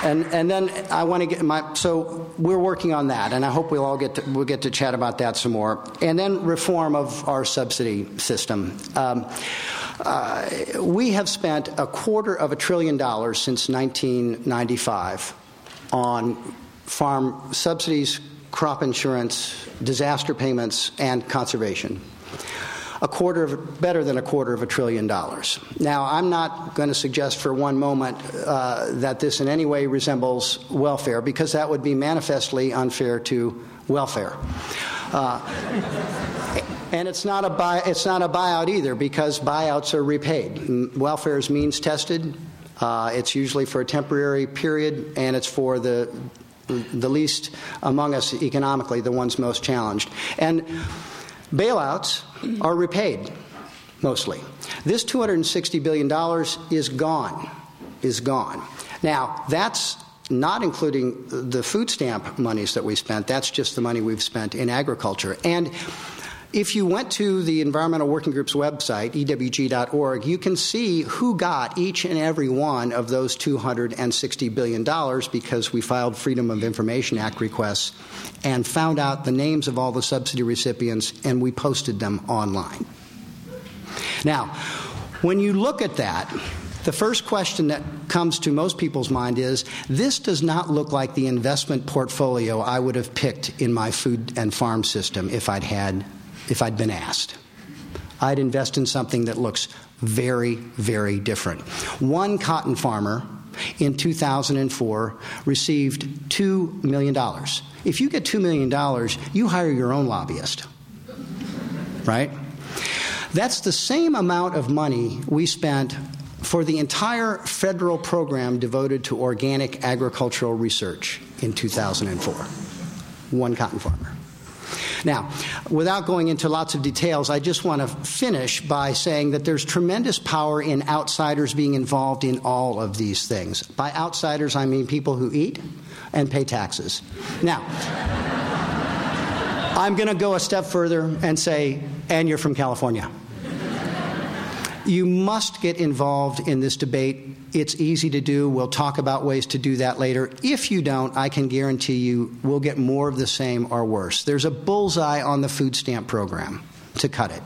And, and then I want to get my, so we're working on that, and I hope we'll all get to, we'll get to chat about that some more. And then reform of our subsidy system. Um, uh, we have spent a quarter of a trillion dollars since 1995 on farm subsidies, crop insurance, disaster payments, and conservation a quarter of better than a quarter of a trillion dollars. Now, I'm not going to suggest for one moment uh, that this in any way resembles welfare, because that would be manifestly unfair to welfare. Uh, and it's not a buy, it's not a buyout either, because buyouts are repaid. Welfare is means tested. Uh, it's usually for a temporary period, and it's for the the least among us economically, the ones most challenged. And Bailouts are repaid mostly. This $260 billion is gone, is gone. Now, that's not including the food stamp monies that we spent. That's just the money we've spent in agriculture. And if you went to the Environmental Working Group's website, ewg.org, you can see who got each and every one of those $260 billion because we filed Freedom of Information Act requests and found out the names of all the subsidy recipients and we posted them online. Now, when you look at that, the first question that comes to most people's mind is this does not look like the investment portfolio I would have picked in my food and farm system if I'd had if I'd been asked. I'd invest in something that looks very, very different. One cotton farmer in 2004 received $2 million. If you get $2 million, you hire your own lobbyist, right? That's the same amount of money we spent for the entire federal program devoted to organic agricultural research in 2004. One cotton farmer. Now, without going into lots of details, I just want to finish by saying that there's tremendous power in outsiders being involved in all of these things. By outsiders, I mean people who eat and pay taxes. Now, I'm going to go a step further and say, and you're from California. You must get involved in this debate it's easy to do. We'll talk about ways to do that later. If you don't, I can guarantee you we'll get more of the same or worse. There's a bullseye on the food stamp program to cut it.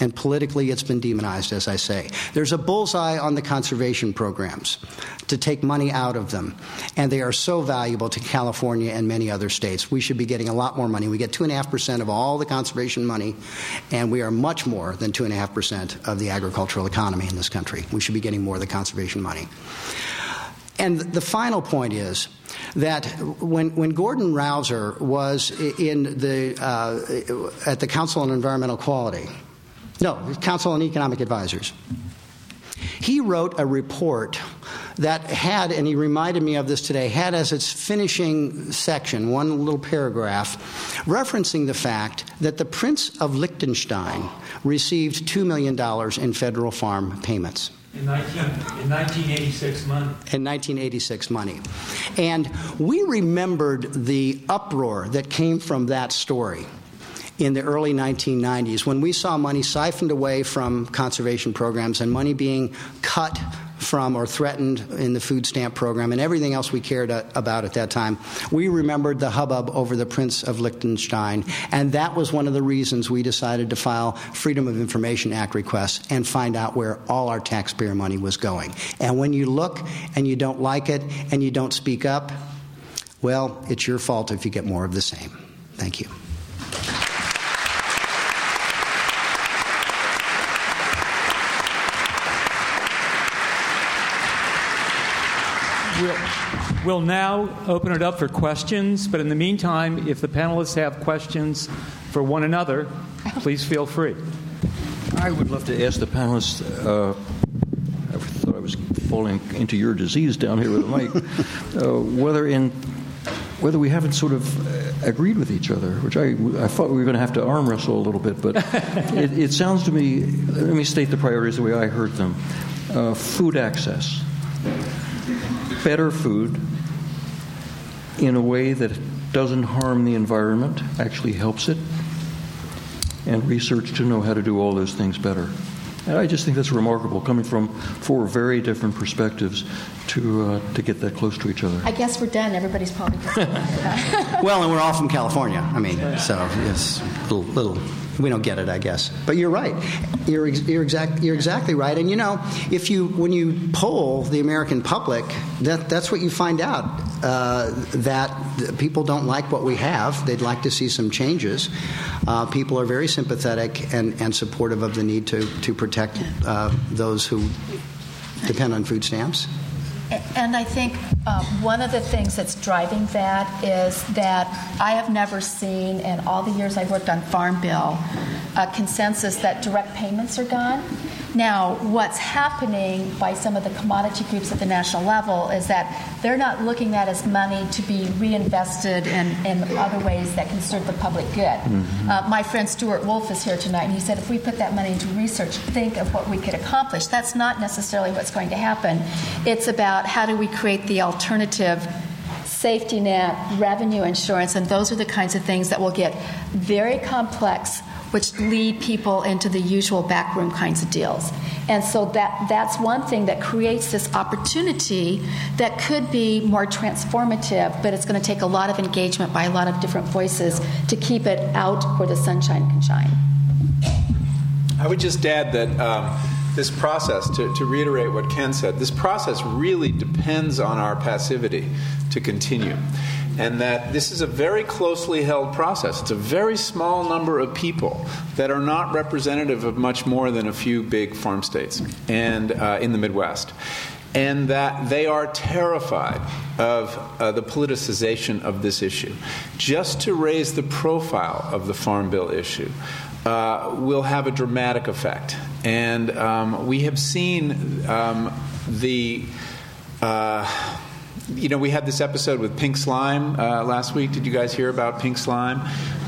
And politically it's been demonized, as I say. There's a bullseye on the conservation programs to take money out of them, and they are so valuable to California and many other states. We should be getting a lot more money. We get 2.5% of all the conservation money, and we are much more than 2.5% of the agricultural economy in this country. We should be getting more of the conservation money. And the final point is that when, when Gordon Rausser was in the, uh, at the Council on Environmental Quality, no, Council on Economic Advisors, he wrote a report that had, and he reminded me of this today, had as its finishing section one little paragraph referencing the fact that the Prince of Liechtenstein received $2 million in federal farm payments. In, 19, in 1986 money. In 1986 money. And we remembered the uproar that came from that story in the early 1990s when we saw money siphoned away from conservation programs and money being cut from or threatened in the food stamp program and everything else we cared about at that time. We remembered the hubbub over the Prince of Liechtenstein, and that was one of the reasons we decided to file Freedom of Information Act requests and find out where all our taxpayer money was going. And when you look and you don't like it and you don't speak up, well, it's your fault if you get more of the same. Thank you. We'll now open it up for questions, but in the meantime, if the panelists have questions for one another, please feel free. I would love to ask the panelists. Uh, I thought I was falling into your disease down here with the mic. uh, whether in whether we haven't sort of agreed with each other, which I, I thought we were going to have to arm wrestle a little bit, but it, it, sounds to me, let me state the priorities the way I heard them. Uh, food access, better food in a way that doesn't harm the environment, actually helps it, and research to know how to do all those things better. And I just think that's remarkable, coming from four very different perspectives to uh, to get that close to each other. I guess we're done. Everybody's probably. well, and we're all from California. I mean, so it's little, little we don't get it, I guess. But you're right. You're, you're, exact, you're exactly right. And you know, if you when you poll the American public, that, that's what you find out. Uh, that people don't like what we have. They'd like to see some changes. Uh, people are very sympathetic and, and supportive of the need to, to protect uh, those who depend on food stamps. And I think uh, one of the things that's driving that is that I have never seen, in all the years I've worked on Farm Bill, a consensus that direct payments are gone. Now, what's happening by some of the commodity groups at the national level is that they're not looking at as money to be reinvested in, in other ways that can serve the public good. Mm-hmm. Uh, my friend Stuart Woolf is here tonight, and he said if we put that money into research, think of what we could accomplish. That's not necessarily what's going to happen. It's about how do we create the alternative safety net, revenue insurance, and those are the kinds of things that will get very complex which lead people into the usual backroom kinds of deals. And so that, that's one thing that creates this opportunity that could be more transformative, but it's going to take a lot of engagement by a lot of different voices to keep it out where the sunshine can shine. I would just add that. Um, this process, to, to reiterate what Ken said, this process really depends on our passivity to continue and that this is a very closely held process. It's a very small number of people that are not representative of much more than a few big farm states and uh, in the Midwest. And that they are terrified of uh, the politicization of this issue. Just to raise the profile of the Farm Bill issue uh, will have a dramatic effect. And um, we have seen um, the uh, you know, we had this episode with pink slime uh, last week. Did you guys hear about pink slime?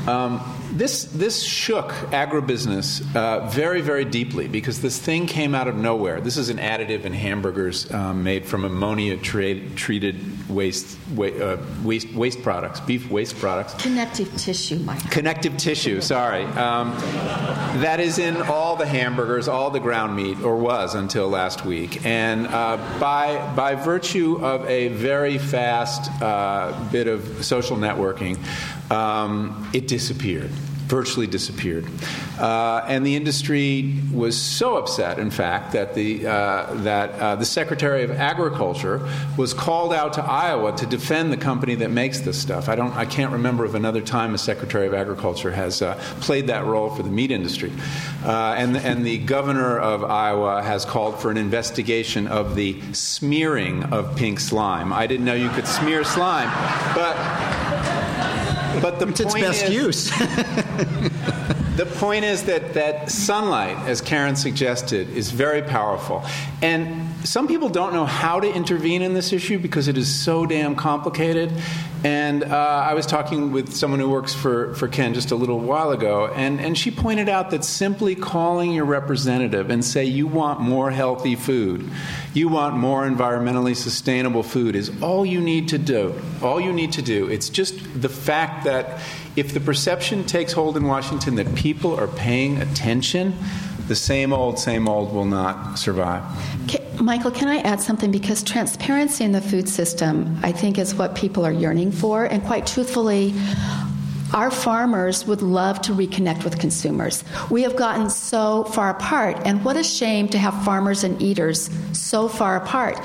Um, this this shook agribusiness uh, very very deeply because this thing came out of nowhere. This is an additive in hamburgers um, made from ammonia tra- treated waste, uh, waste waste products, beef waste products. Connective tissue, Mike. Connective tissue. Sorry, um, that is in all the hamburgers, all the ground meat, or was until last week. And uh, by by virtue of a very fast uh, bit of social networking, um, it disappeared virtually disappeared. Uh, and the industry was so upset, in fact, that the, uh, that, uh, the Secretary of Agriculture was called out to Iowa to defend the company that makes this stuff. I, don't, I can't remember of another time a Secretary of Agriculture has uh, played that role for the meat industry. Uh, and, and the governor of Iowa has called for an investigation of the smearing of pink slime. I didn't know you could smear slime, but but the it's point its best is, use. the point is that, that sunlight, as Karen suggested, is very powerful. And some people don't know how to intervene in this issue because it is so damn complicated. And uh, I was talking with someone who works for, for Ken just a little while ago, and, and she pointed out that simply calling your representative and say you want more healthy food, you want more environmentally sustainable food is all you need to do. All you need to do. It's just the fact that if the perception takes hold in Washington that people are paying attention, the same old, same old will not survive. Michael, can I add something? Because transparency in the food system, I think, is what people are yearning for. And quite truthfully, our farmers would love to reconnect with consumers. We have gotten so far apart, and what a shame to have farmers and eaters so far apart.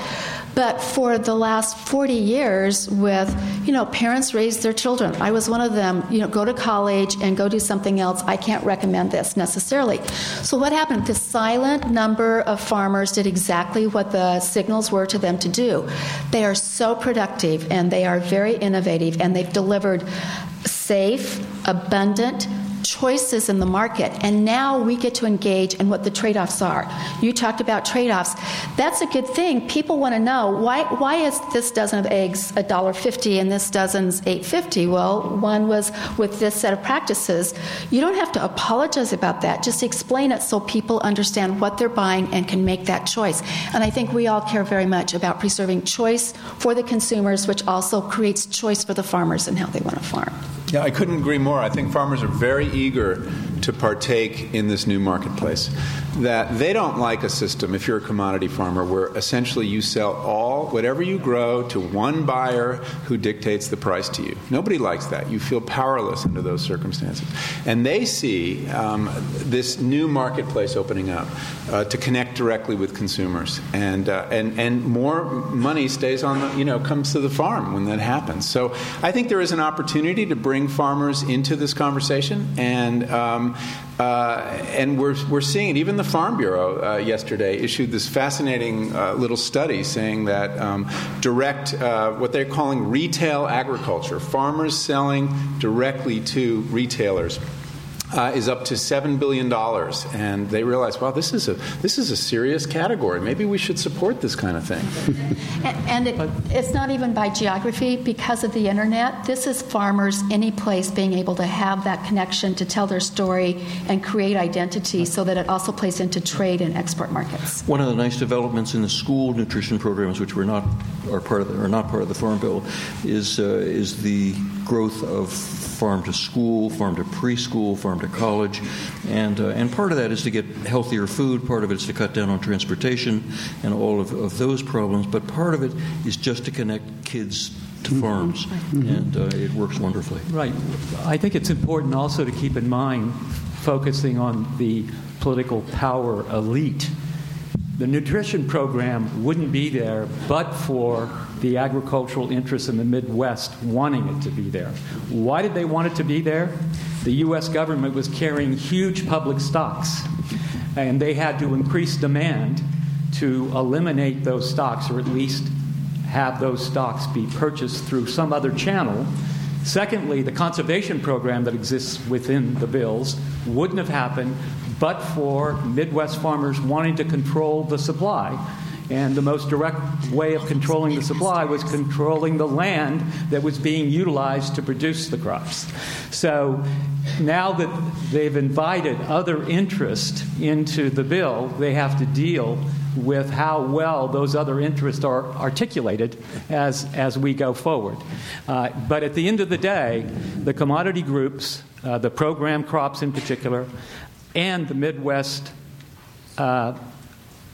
But for the last 40 years, with, you know, parents raise their children. I was one of them, you know, go to college and go do something else. I can't recommend this necessarily. So what happened? The silent number of farmers did exactly what the signals were to them to do. They are so productive and they are very innovative and they've delivered safe, abundant, choices in the market, and now we get to engage in what the trade offs are. You talked about trade offs. That's a good thing. People want to know why, why is this dozen of eggs $1.50 and this dozen's $8.50? Well, one was with this set of practices. You don't have to apologize about that. Just explain it so people understand what they're buying and can make that choice. And I think we all care very much about preserving choice for the consumers, which also creates choice for the farmers and how they want to farm. Yeah, I couldn't agree more. I think farmers are very eager to partake in this new marketplace. That they don't like a system, if you're a commodity farmer, where essentially you sell all, whatever you grow, to one buyer who dictates the price to you. Nobody likes that. You feel powerless under those circumstances. And they see um, this new marketplace opening up uh, to connect directly with consumers. And, uh, and, and more money stays on the, you know, comes to the farm when that happens. So I think there is an opportunity to bring farmers into this conversation. And um, uh, and we're, we're seeing it. Even the Farm Bureau uh, yesterday issued this fascinating uh, little study saying that um, direct, uh, what they're calling retail agriculture, farmers selling directly to retailers uh, is up to seven billion dollars, and they realize, wow, this is a this is a serious category. Maybe we should support this kind of thing. and, and it, it's not even by geography because of the internet. This is farmers any place being able to have that connection to tell their story and create identity, so that it also plays into trade and export markets. One of the nice developments in the school nutrition programs, which were not are part of the, are not part of the farm bill, is uh, is the growth of farm to school, farm to preschool, farm to college, and uh, and part of that is to get healthier food. Part of it is to cut down on transportation and all of, of those problems. But part of it is just to connect kids to mm-hmm. farms, mm-hmm. and uh, it works wonderfully. Right. I think it's important also to keep in mind focusing on the political power elite. The nutrition program wouldn't be there but for the agricultural interests in the Midwest wanting it to be there. Why did they want it to be there? The U.S. government was carrying huge public stocks, and they had to increase demand to eliminate those stocks, or at least have those stocks be purchased through some other channel. Secondly, the conservation program that exists within the bills wouldn't have happened but for Midwest farmers wanting to control the supply. And the most direct way of controlling the supply was controlling the land that was being utilized to produce the crops. So now that they've invited other interest into the bill, they have to deal with how well those other interests are articulated as, as we go forward. Uh, but at the end of the day, the commodity groups, uh, the program crops in particular, and the Midwest uh,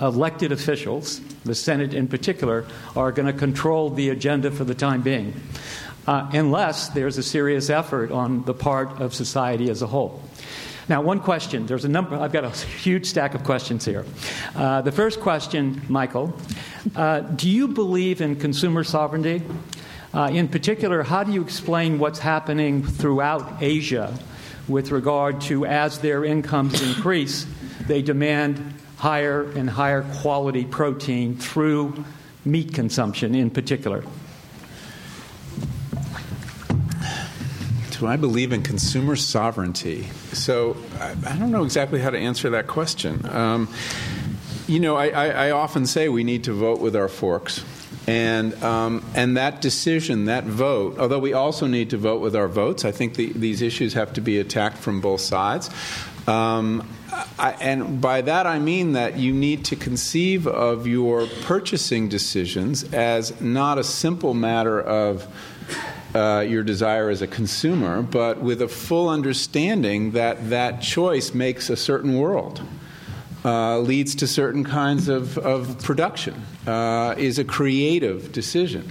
elected officials, the Senate in particular, are going to control the agenda for the time being. uh, unless there's a serious effort on the part of society as a whole. Now, one question. There's a number. I've got a huge stack of questions here. Uh, the first question, Michael, uh, do you believe in consumer sovereignty? Uh, in particular, how do you explain what's happening throughout Asia with regard to as their incomes increase, they demand higher and higher quality protein through meat consumption in particular? Do I believe in consumer sovereignty? So I, I don't know exactly how to answer that question. Um, you know, I, I, I often say we need to vote with our forks. And, um, and that decision, that vote, although we also need to vote with our votes, I think the, these issues have to be attacked from both sides. Um, I, and by that I mean that you need to conceive of your purchasing decisions as not a simple matter of uh, your desire as a consumer, but with a full understanding that that choice makes a certain world. Uh, leads to certain kinds of, of production, uh, is a creative decision.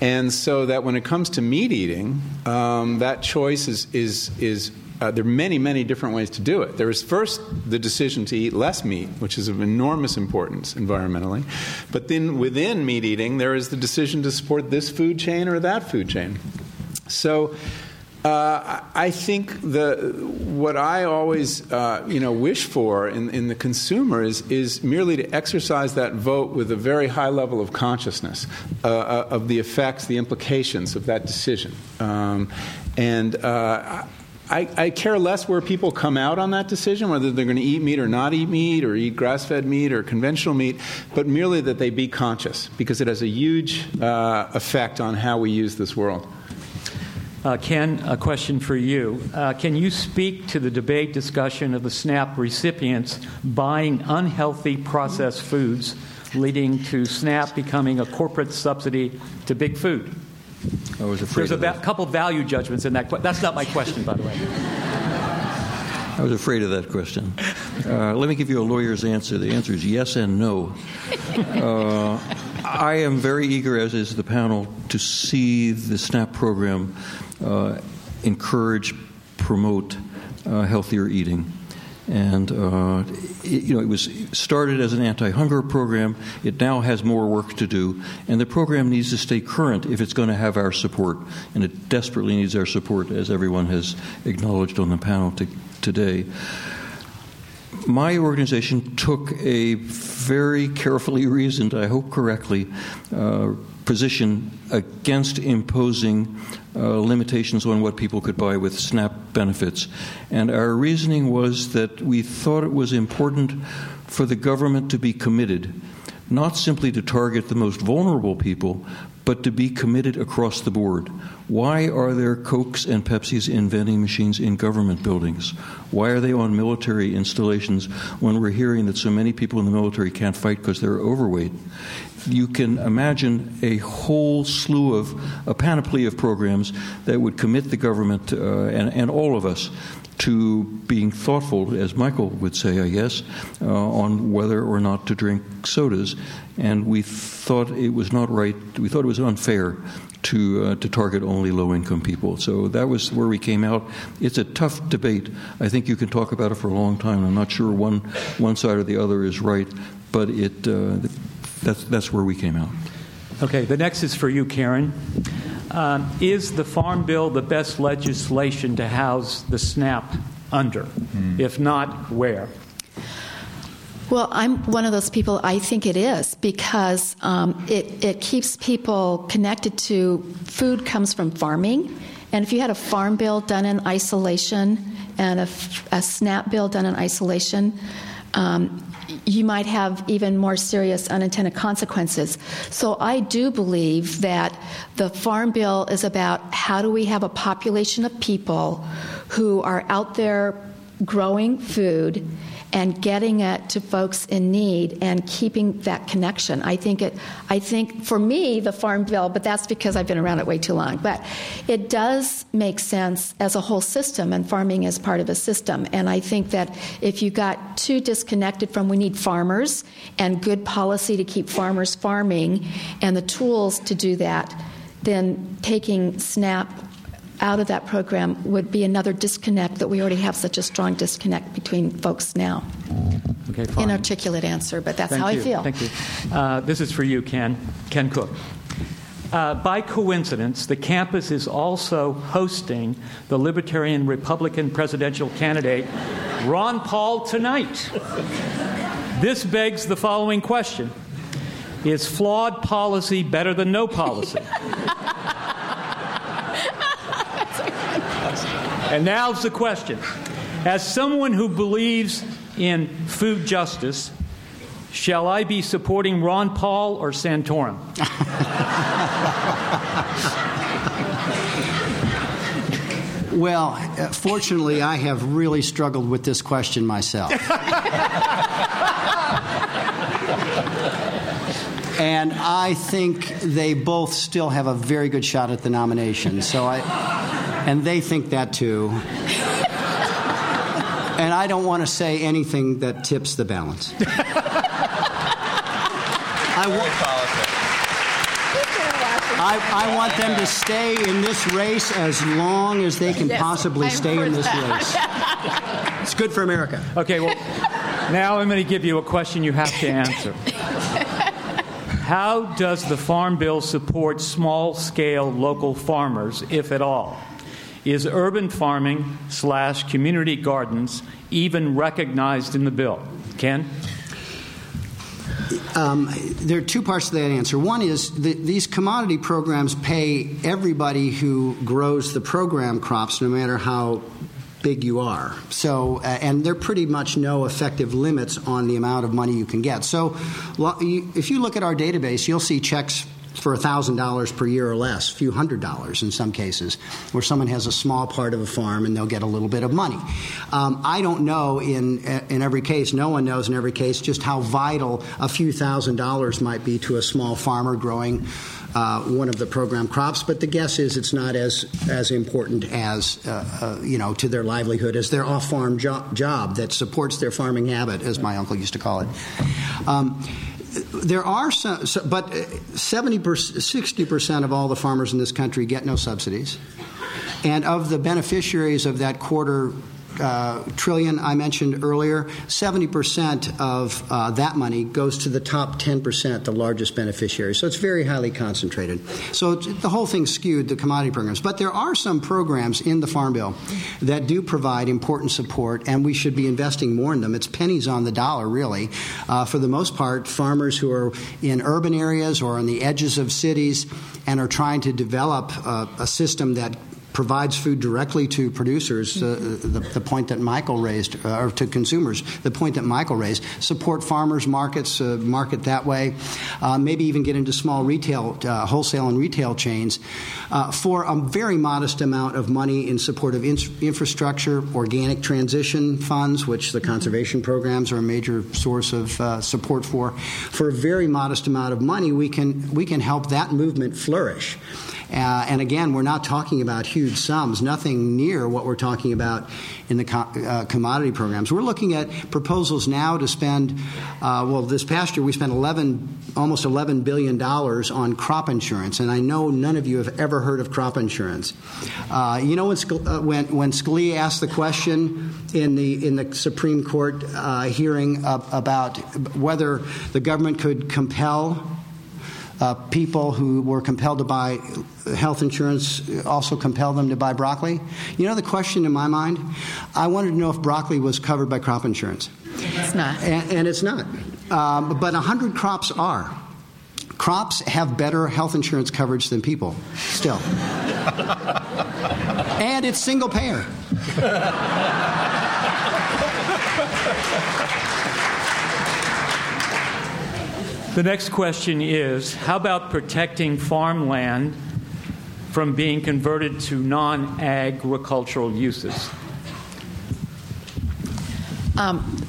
And so that when it comes to meat eating, um, that choice is, is, is uh, there are many, many different ways to do it. There is first the decision to eat less meat, which is of enormous importance environmentally. But then within meat eating, there is the decision to support this food chain or that food chain. So uh, I think the what I always uh, you know wish for in, in the consumer is is merely to exercise that vote with a very high level of consciousness uh, uh of the effects, the implications of that decision, um, and. I, I, care less where people come out on that decision, whether they're going to eat meat or not eat meat, or eat grass fed meat or conventional meat, but merely that they be conscious, because it has a huge uh, effect on how we use this world. Uh, Ken, a question for you. Uh, can you speak to the debate discussion of the SNAP recipients buying unhealthy processed foods, leading to SNAP becoming a corporate subsidy to big food? I was afraid. There's a va- couple value judgments in that. Que- That's not my question, by the way. I was afraid of that question. Uh, let me give you a lawyer's answer. The answer is yes and no. Uh, I am very eager, as is the panel, to see the SNAP program uh, encourage, promote uh, healthier eating. And uh, it, you know, it was started as an anti-hunger program. It now has more work to do, and the program needs to stay current if it's going to have our support. And it desperately needs our support, as everyone has acknowledged on the panel to, today my organization took a very carefully reasoned, I hope correctly, uh, position against imposing uh, limitations on what people could buy with SNAP benefits. And our reasoning was that we thought it was important for the government to be committed not simply to target the most vulnerable people, but to be committed across the board. Why are there Cokes and Pepsis in vending machines in government buildings? Why are they on military installations when we're hearing that so many people in the military can't fight because they're overweight? You can imagine a whole slew of a panoply of programs that would commit the government uh, and, and all of us to being thoughtful, as Michael would say, I guess, uh, on whether or not to drink sodas. And we thought it was not right, we thought it was unfair to, uh, to target only low income people. So that was where we came out. It's a tough debate. I think you can talk about it for a long time. I'm not sure one, one side or the other is right, but it, uh, that's, that's where we came out. Okay, the next is for you, Karen. Um, is the Farm Bill the best legislation to house the SNAP under? Mm. If not, where? Well, I'm one of those people, I think it is, because um, it, it keeps people connected to food comes from farming. And if you had a farm bill done in isolation and a, a SNAP bill done in isolation, um, you might have even more serious unintended consequences. So I do believe that the Farm Bill is about how do we have a population of people who are out there growing food and getting it to folks in need and keeping that connection. I think it I think for me the farm bill, but that's because I've been around it way too long. But it does make sense as a whole system and farming is part of a system. And I think that if you got too disconnected from we need farmers and good policy to keep farmers farming and the tools to do that, then taking SNAP out of that program would be another disconnect that we already have such a strong disconnect between folks now. Okay, fine. Inarticulate answer, but that's Thank how you. I feel. Thank you. Uh, this is for you, Ken. Ken Cook. Uh, by coincidence, the campus is also hosting the Libertarian Republican presidential candidate, Ron Paul, tonight. This begs the following question Is flawed policy better than no policy? and now's the question. As someone who believes in food justice, shall I be supporting Ron Paul or Santorum? Well, uh, fortunately, I have really struggled with this question myself. and I think they both still have a very good shot at the nomination. So I, and they think that too. And I don't want to say anything that tips the balance. I, wa- I, I want them to stay in this race as long as they can Yes, possibly I'm stay in this that. race. It's good for America. Okay, well, now I'm going to give you a question you have to answer. How does the Farm Bill support small scale local farmers, if at all? Is urban farming slash community gardens even recognized in the bill? Ken? Um, there are two parts to that answer. One is that these commodity programs pay everybody who grows the program crops, no matter how big you are. So, uh, and there are pretty much no effective limits on the amount of money you can get. So, lo- you- if you look at our database, you'll see checks for $1,000 per year or less, a few hundred dollars in some cases, where someone has a small part of a farm and they'll get a little bit of money. Um, I don't know in, in every case, no one knows in every case, just how vital a few thousand dollars might be to a small farmer growing uh, one of the program crops, but the guess is it's not as as important as uh, uh, you know to their livelihood as their off-farm jo- job that supports their farming habit, as my uncle used to call it. Um, there are some, so, but uh, 70 60 percent of all the farmers in this country get no subsidies, and of the beneficiaries of that quarter uh, trillion I mentioned earlier, 70% of uh, that money goes to the top 10%, the largest beneficiaries. So it's very highly concentrated. So the whole thing skewed the commodity programs. But there are some programs in the Farm Bill that do provide important support, and we should be investing more in them. It's pennies on the dollar, really. Uh, for the most part, farmers who are in urban areas or on the edges of cities and are trying to develop uh, a system that provides food directly to producers, uh, the, the point that Michael raised, uh, or to consumers, the point that Michael raised, support farmers markets, uh, market that way, uh, maybe even get into small retail, uh, wholesale and retail chains uh, for a very modest amount of money in support of in- infrastructure, organic transition funds, which the conservation programs are a major source of support for. For a very modest amount of money, we can we can help that movement flourish. And again, we're not talking about huge sums, nothing near what we're talking about in the co- uh, commodity programs. We're looking at proposals now to spend, uh, well, this past year we spent 11, almost $11 billion on crop insurance, and I know none of you have ever heard of crop insurance. Uh, you know when, Scal- uh, when, when Scalia asked the question in the, in the Supreme Court uh, hearing about whether the government could compel uh, people who were compelled to buy health insurance also compel them to buy broccoli? You know the question in my mind? I wanted to know if broccoli was covered by crop insurance. It's not. And, and it's not. Um, but 100 crops are. Crops have better health insurance coverage than people, still. and it's single payer. The next question is How about protecting farmland from being converted to non agricultural uses? Um,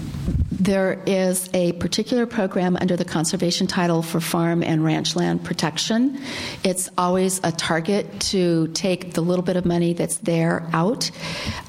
there is a particular program under the conservation title for farm and ranch land protection. It's always a target to take the little bit of money that's there out,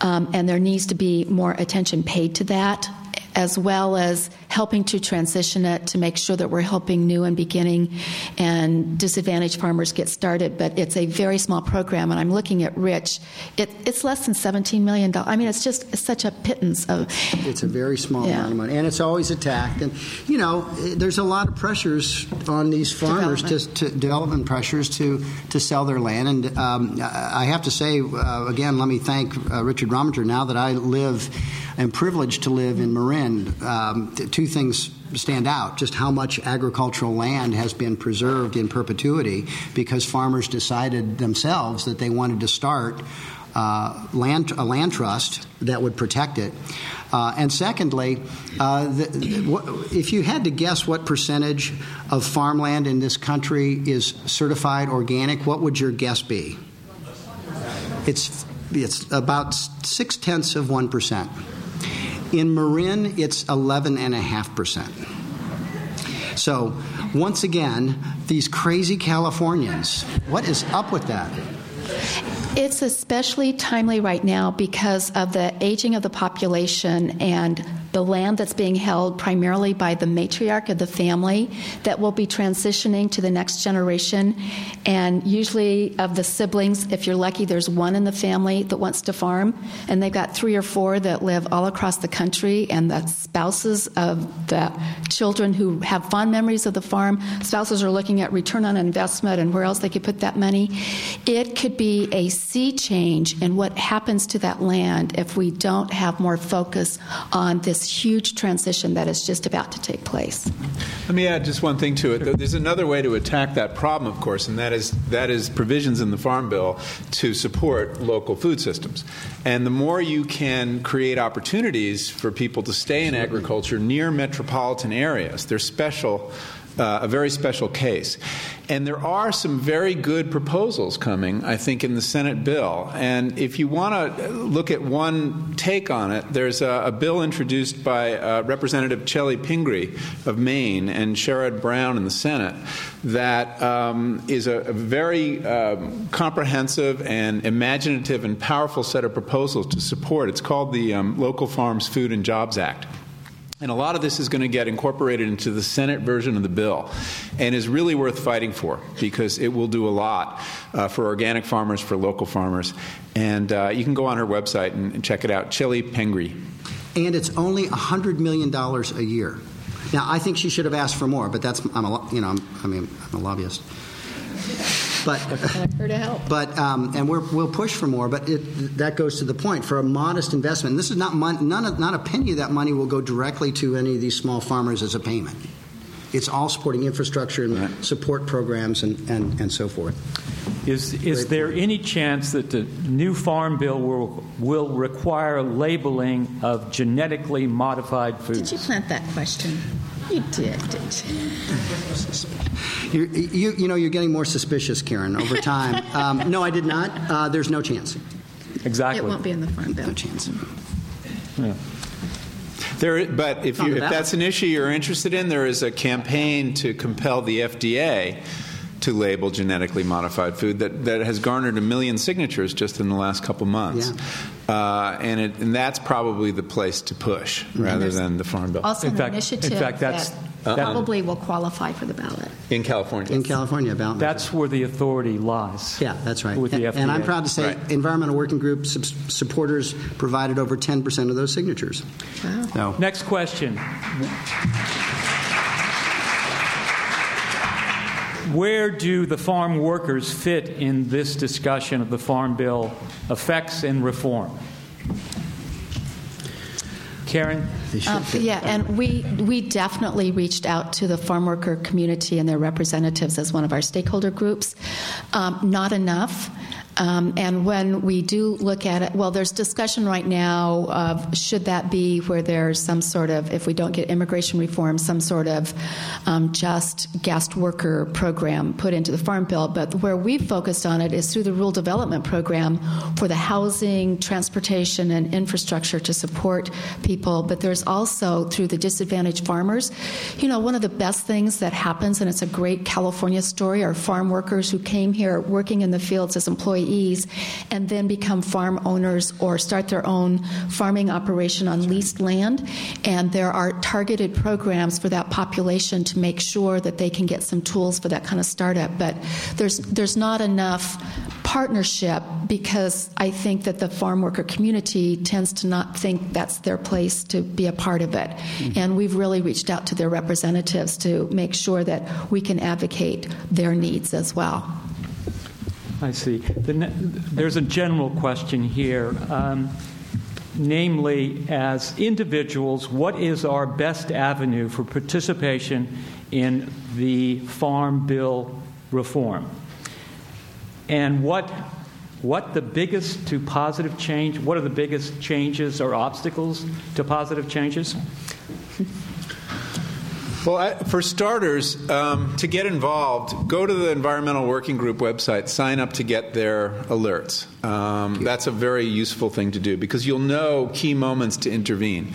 um, and there needs to be more attention paid to that. As well as helping to transition it to make sure that we're helping new and beginning and disadvantaged farmers get started. But it's a very small program, and I'm looking at Rich. It, it's less than $17 million. I mean, it's just it's such a pittance of. It's a very small Yeah. amount of money, and it's always attacked. And you know, there's a lot of pressures on these farmers to, to development pressures to to sell their land. And um, I I have to say uh, again, let me thank uh, Richard Rominger. Now that I live, am privileged to live in Marin. Um, th- two things stand out: just how much agricultural land has been preserved in perpetuity because farmers decided themselves that they wanted to start uh, land, a land trust that would protect it. Uh, and secondly, uh, the, the, if you had to guess what percentage of farmland in this country is certified organic, what would your guess be? It's, it's about six tenths of 1%. In Marin, it's 11.5%. So, once again, these crazy Californians, what is up with that? It's especially timely right now because of the aging of the population and the land that's being held primarily by the matriarch of the family that will be transitioning to the next generation. And usually, of the siblings, if you're lucky, there's one in the family that wants to farm, and they've got three or four that live all across the country, and the spouses of the children who have fond memories of the farm, spouses are looking at return on investment and where else they could put that money. It could be a sea change in what happens to that land if we don't have more focus on this huge transition that is just about to take place. Let me add just one thing to it. There's another way to attack that problem, of course, and that is that is provisions in the Farm Bill to support local food systems. And the more you can create opportunities for people to stay in agriculture near metropolitan areas, they're special. Uh, a very special case. And there are some very good proposals coming, I think, in the Senate bill. And if you want to look at one take on it, there's a, a bill introduced by uh, Representative Chellie Pingree of Maine and Sherrod Brown in the Senate that um, is a, a very um, comprehensive and imaginative and powerful set of proposals to support. It's called the um, Local Farms Food and Jobs Act. And a lot of this is going to get incorporated into the Senate version of the bill and is really worth fighting for because it will do a lot uh, for organic farmers, for local farmers. And uh, you can go on her website and, and check it out, Chellie Pingree. and it's only $100 million a year. Now, I think she should have asked for more, but that's, I'm a, you know, I'm, I mean, I'm a lobbyist. But, Here to help. but um, and we're, we'll push for more, but it, that goes to the point. For a modest investment, this is not mon- none of, not a penny of that money will go directly to any of these small farmers as a payment. It's all supporting infrastructure and Right. support programs and, and, and so forth. Is, is there any chance that the new farm bill will, will require labeling of genetically modified foods? Did you plant that question? You did, didn't you? You're, you, you know, you're getting more suspicious, Karen, over time. um, no, I did not. Uh, there's no chance. Exactly. It won't be in the front, bill. No chance. Yeah. There, but if, you, if that's an issue you're interested in, there is a campaign to compel the FDA to label genetically modified food that, that has garnered a million signatures just in the last couple months. Uh, and, it, and that's probably the place to push rather than the Farm Bill Also, In an fact- in fact, that's- that Uh-uh. probably will qualify for the ballot. in California. In California, about That's where the authority lies. Yeah, that's right. With the and, and I'm proud to say Right. Environmental Working Group sub- supporters provided over 10% of those signatures. Wow. So, Next question. Where do the farm workers fit in this discussion of the Farm Bill effects and reform? Karen? Um, yeah, and we we definitely reached out to the farm worker community and their representatives as one of our stakeholder groups. Um, not enough. Um, and when we do look at it, well, there's discussion right now of should that be where there's some sort of, if we don't get immigration reform, some sort of um, just guest worker program put into the farm bill. But where we've focused on it is through the rural development program for the housing, transportation, and infrastructure to support people. But there's also through the disadvantaged farmers. You know, one of the best things that happens, and it's a great California story, are farm workers who came here working in the fields as employees employees and then become farm owners or start their own farming operation on leased land. And there are targeted programs for that population to make sure that they can get some tools for that kind of startup. But there's there's not enough partnership because I think that the farm worker community tends to not think that's their place to be a part of it. Mm-hmm. And we've really reached out to their representatives to make sure that we can advocate their needs as well. I see. The ne- there's a general question here. Um, namely, as individuals, what is our best avenue for participation in the Farm Bill reform? and what what the biggest to positive change what are the biggest changes or obstacles to positive changes well, I, for starters, um, to get involved, go to the Environmental Working Group website, sign up to get their alerts. Um, that's a very useful thing to do because you'll know key moments to intervene.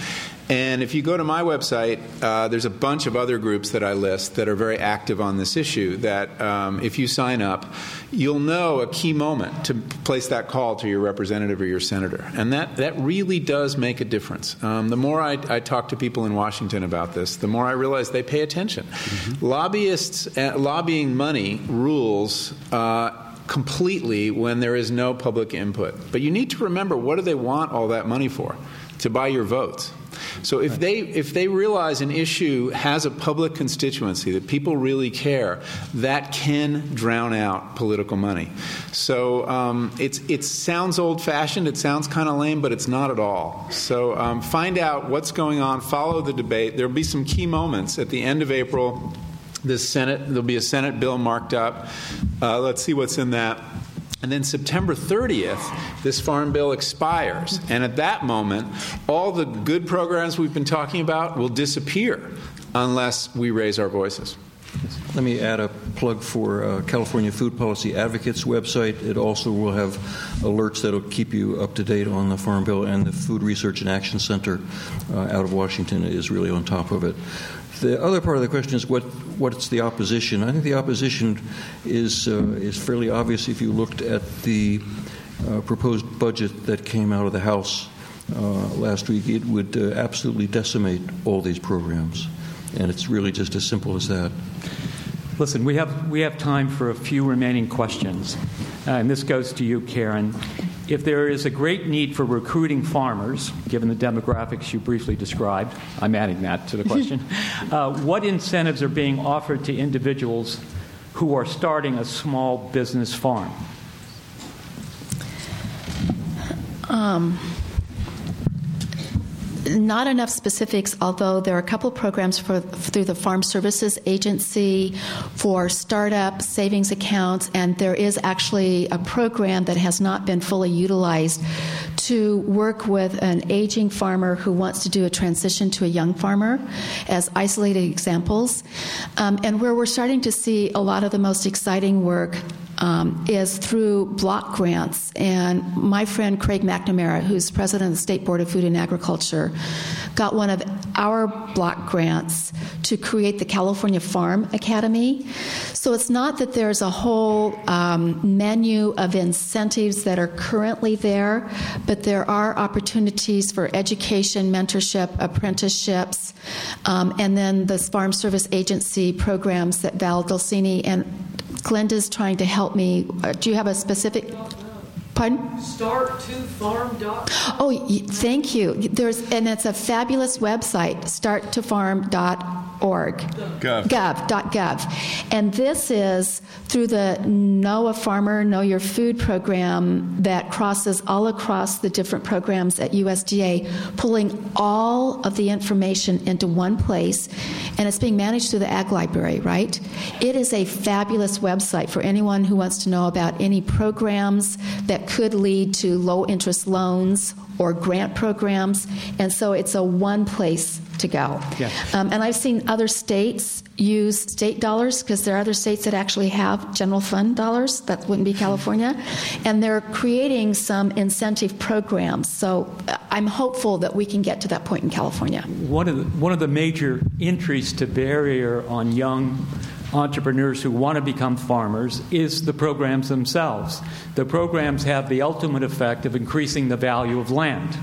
And if you go to my website, uh, there's a bunch of other groups that I list that are very active on this issue. That um, if you sign up, you'll know a key moment to place that call to your representative or your senator. And that, that really does make a difference. Um, the more I, I, talk to people in Washington about this, the more I realize they pay attention. Mm-hmm. Lobbyists, uh, lobbying money rules. Uh, completely when there is no public input. But you need to remember what do they want all that money for? To buy your votes. So if they if they realize an issue has a public constituency that people really care, that can drown out political money. So um, it's it sounds old fashioned, it sounds kind of lame, but it's not at all. So um, find out what's going on, follow the debate. There'll be some key moments at the end of April. This Senate there'll be a Senate bill marked up. Uh, let's see what's in that. And then September 30th, this farm bill expires. And at that moment, all the good programs we've been talking about will disappear unless we raise our voices. Let me add a plug for uh, California Food Policy Advocates website. It also will have alerts that will keep you up to date on the Farm Bill, and the Food Research and Action Center uh, out of Washington is really on top of it. The other part of the question is what what's the opposition? I think the opposition is uh, is fairly obvious if you looked at the uh, proposed budget that came out of the House uh, last week. It would uh, absolutely decimate all these programs, and it's really just as simple as that. Listen, we have we have time for a few remaining questions, uh, and this goes to you, Karen if there is a great need for recruiting farmers, given the demographics you briefly described, I'm adding that to the question, uh, what incentives are being offered to individuals who are starting a small business farm? Um, not enough specifics, although there are a couple programs for, through the Farm Services Agency for startup savings accounts, and there is actually a program that has not been fully utilized to work with an aging farmer who wants to do a transition to a young farmer as isolated examples. Um, and where we're starting to see a lot of the most exciting work um, is through block grants. And my friend Craig McNamara, who's president of the State Board of Food and Agriculture, got one of our block grants to create the California Farm Academy. So it's not that there's a whole um, menu of incentives that are currently there, but there are opportunities for education, mentorship, apprenticeships, um, and then the Farm Service Agency programs that Val Dolcini and Glenda's trying to help me. Uh, do you have a specific? Pardon? Start to farm. Oh, thank you. There's and it's a fabulous website. Start to farm org. Gov. And this is through the Know a Farmer, Know Your Food program that crosses all across the different programs at USDA, pulling all of the information into one place. And it's being managed through the Ag Library, right? It is a fabulous website for anyone who wants to know about any programs that could lead to low interest loans or grant programs. And so it's a one place to go. Yeah. Um, and I've seen other states use state dollars because there are other states that actually have general fund dollars. That wouldn't be California. And they're creating some incentive programs. So uh, I'm hopeful that we can get to that point in California. One of the, one of the major entries to barrier on young entrepreneurs who want to become farmers is the programs themselves. The programs have the ultimate effect of increasing the value of land.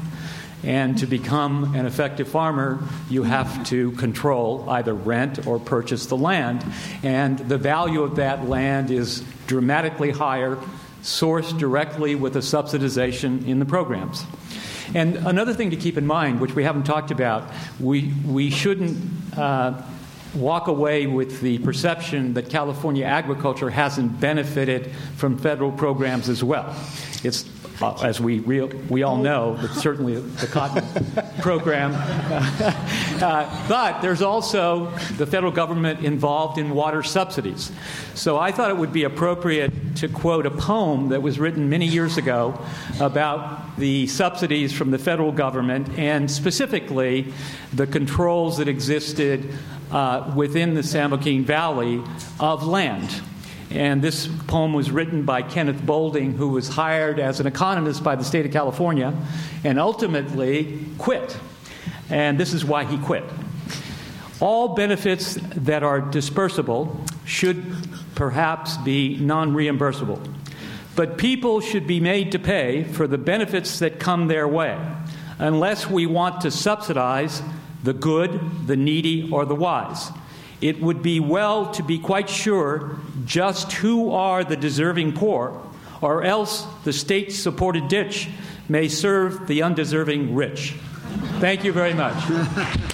And to become an effective farmer, you have to control either rent or purchase the land. And the value of that land is dramatically higher, sourced directly with a subsidization in the programs. And another thing to keep in mind, which we haven't talked about, we, we shouldn't uh, walk away with the perception that California agriculture hasn't benefited from federal programs as well. It's uh, as we, real, we all know, but certainly the cotton program. uh, but there's also the federal government involved in water subsidies. So I thought it would be appropriate to quote a poem that was written many years ago about the subsidies from the federal government and specifically the controls that existed uh, within the San Joaquin Valley of land. And this poem was written by Kenneth Boulding, who was hired as an economist by the state of California and ultimately quit. And this is why he quit. All benefits that are dispersible should perhaps be non reimbursable. But people should be made to pay for the benefits that come their way, unless we want to subsidize the good, the needy, or the wise it would be well to be quite sure just who are the deserving poor, or else the state supported ditch may serve the undeserving rich. Thank you very much.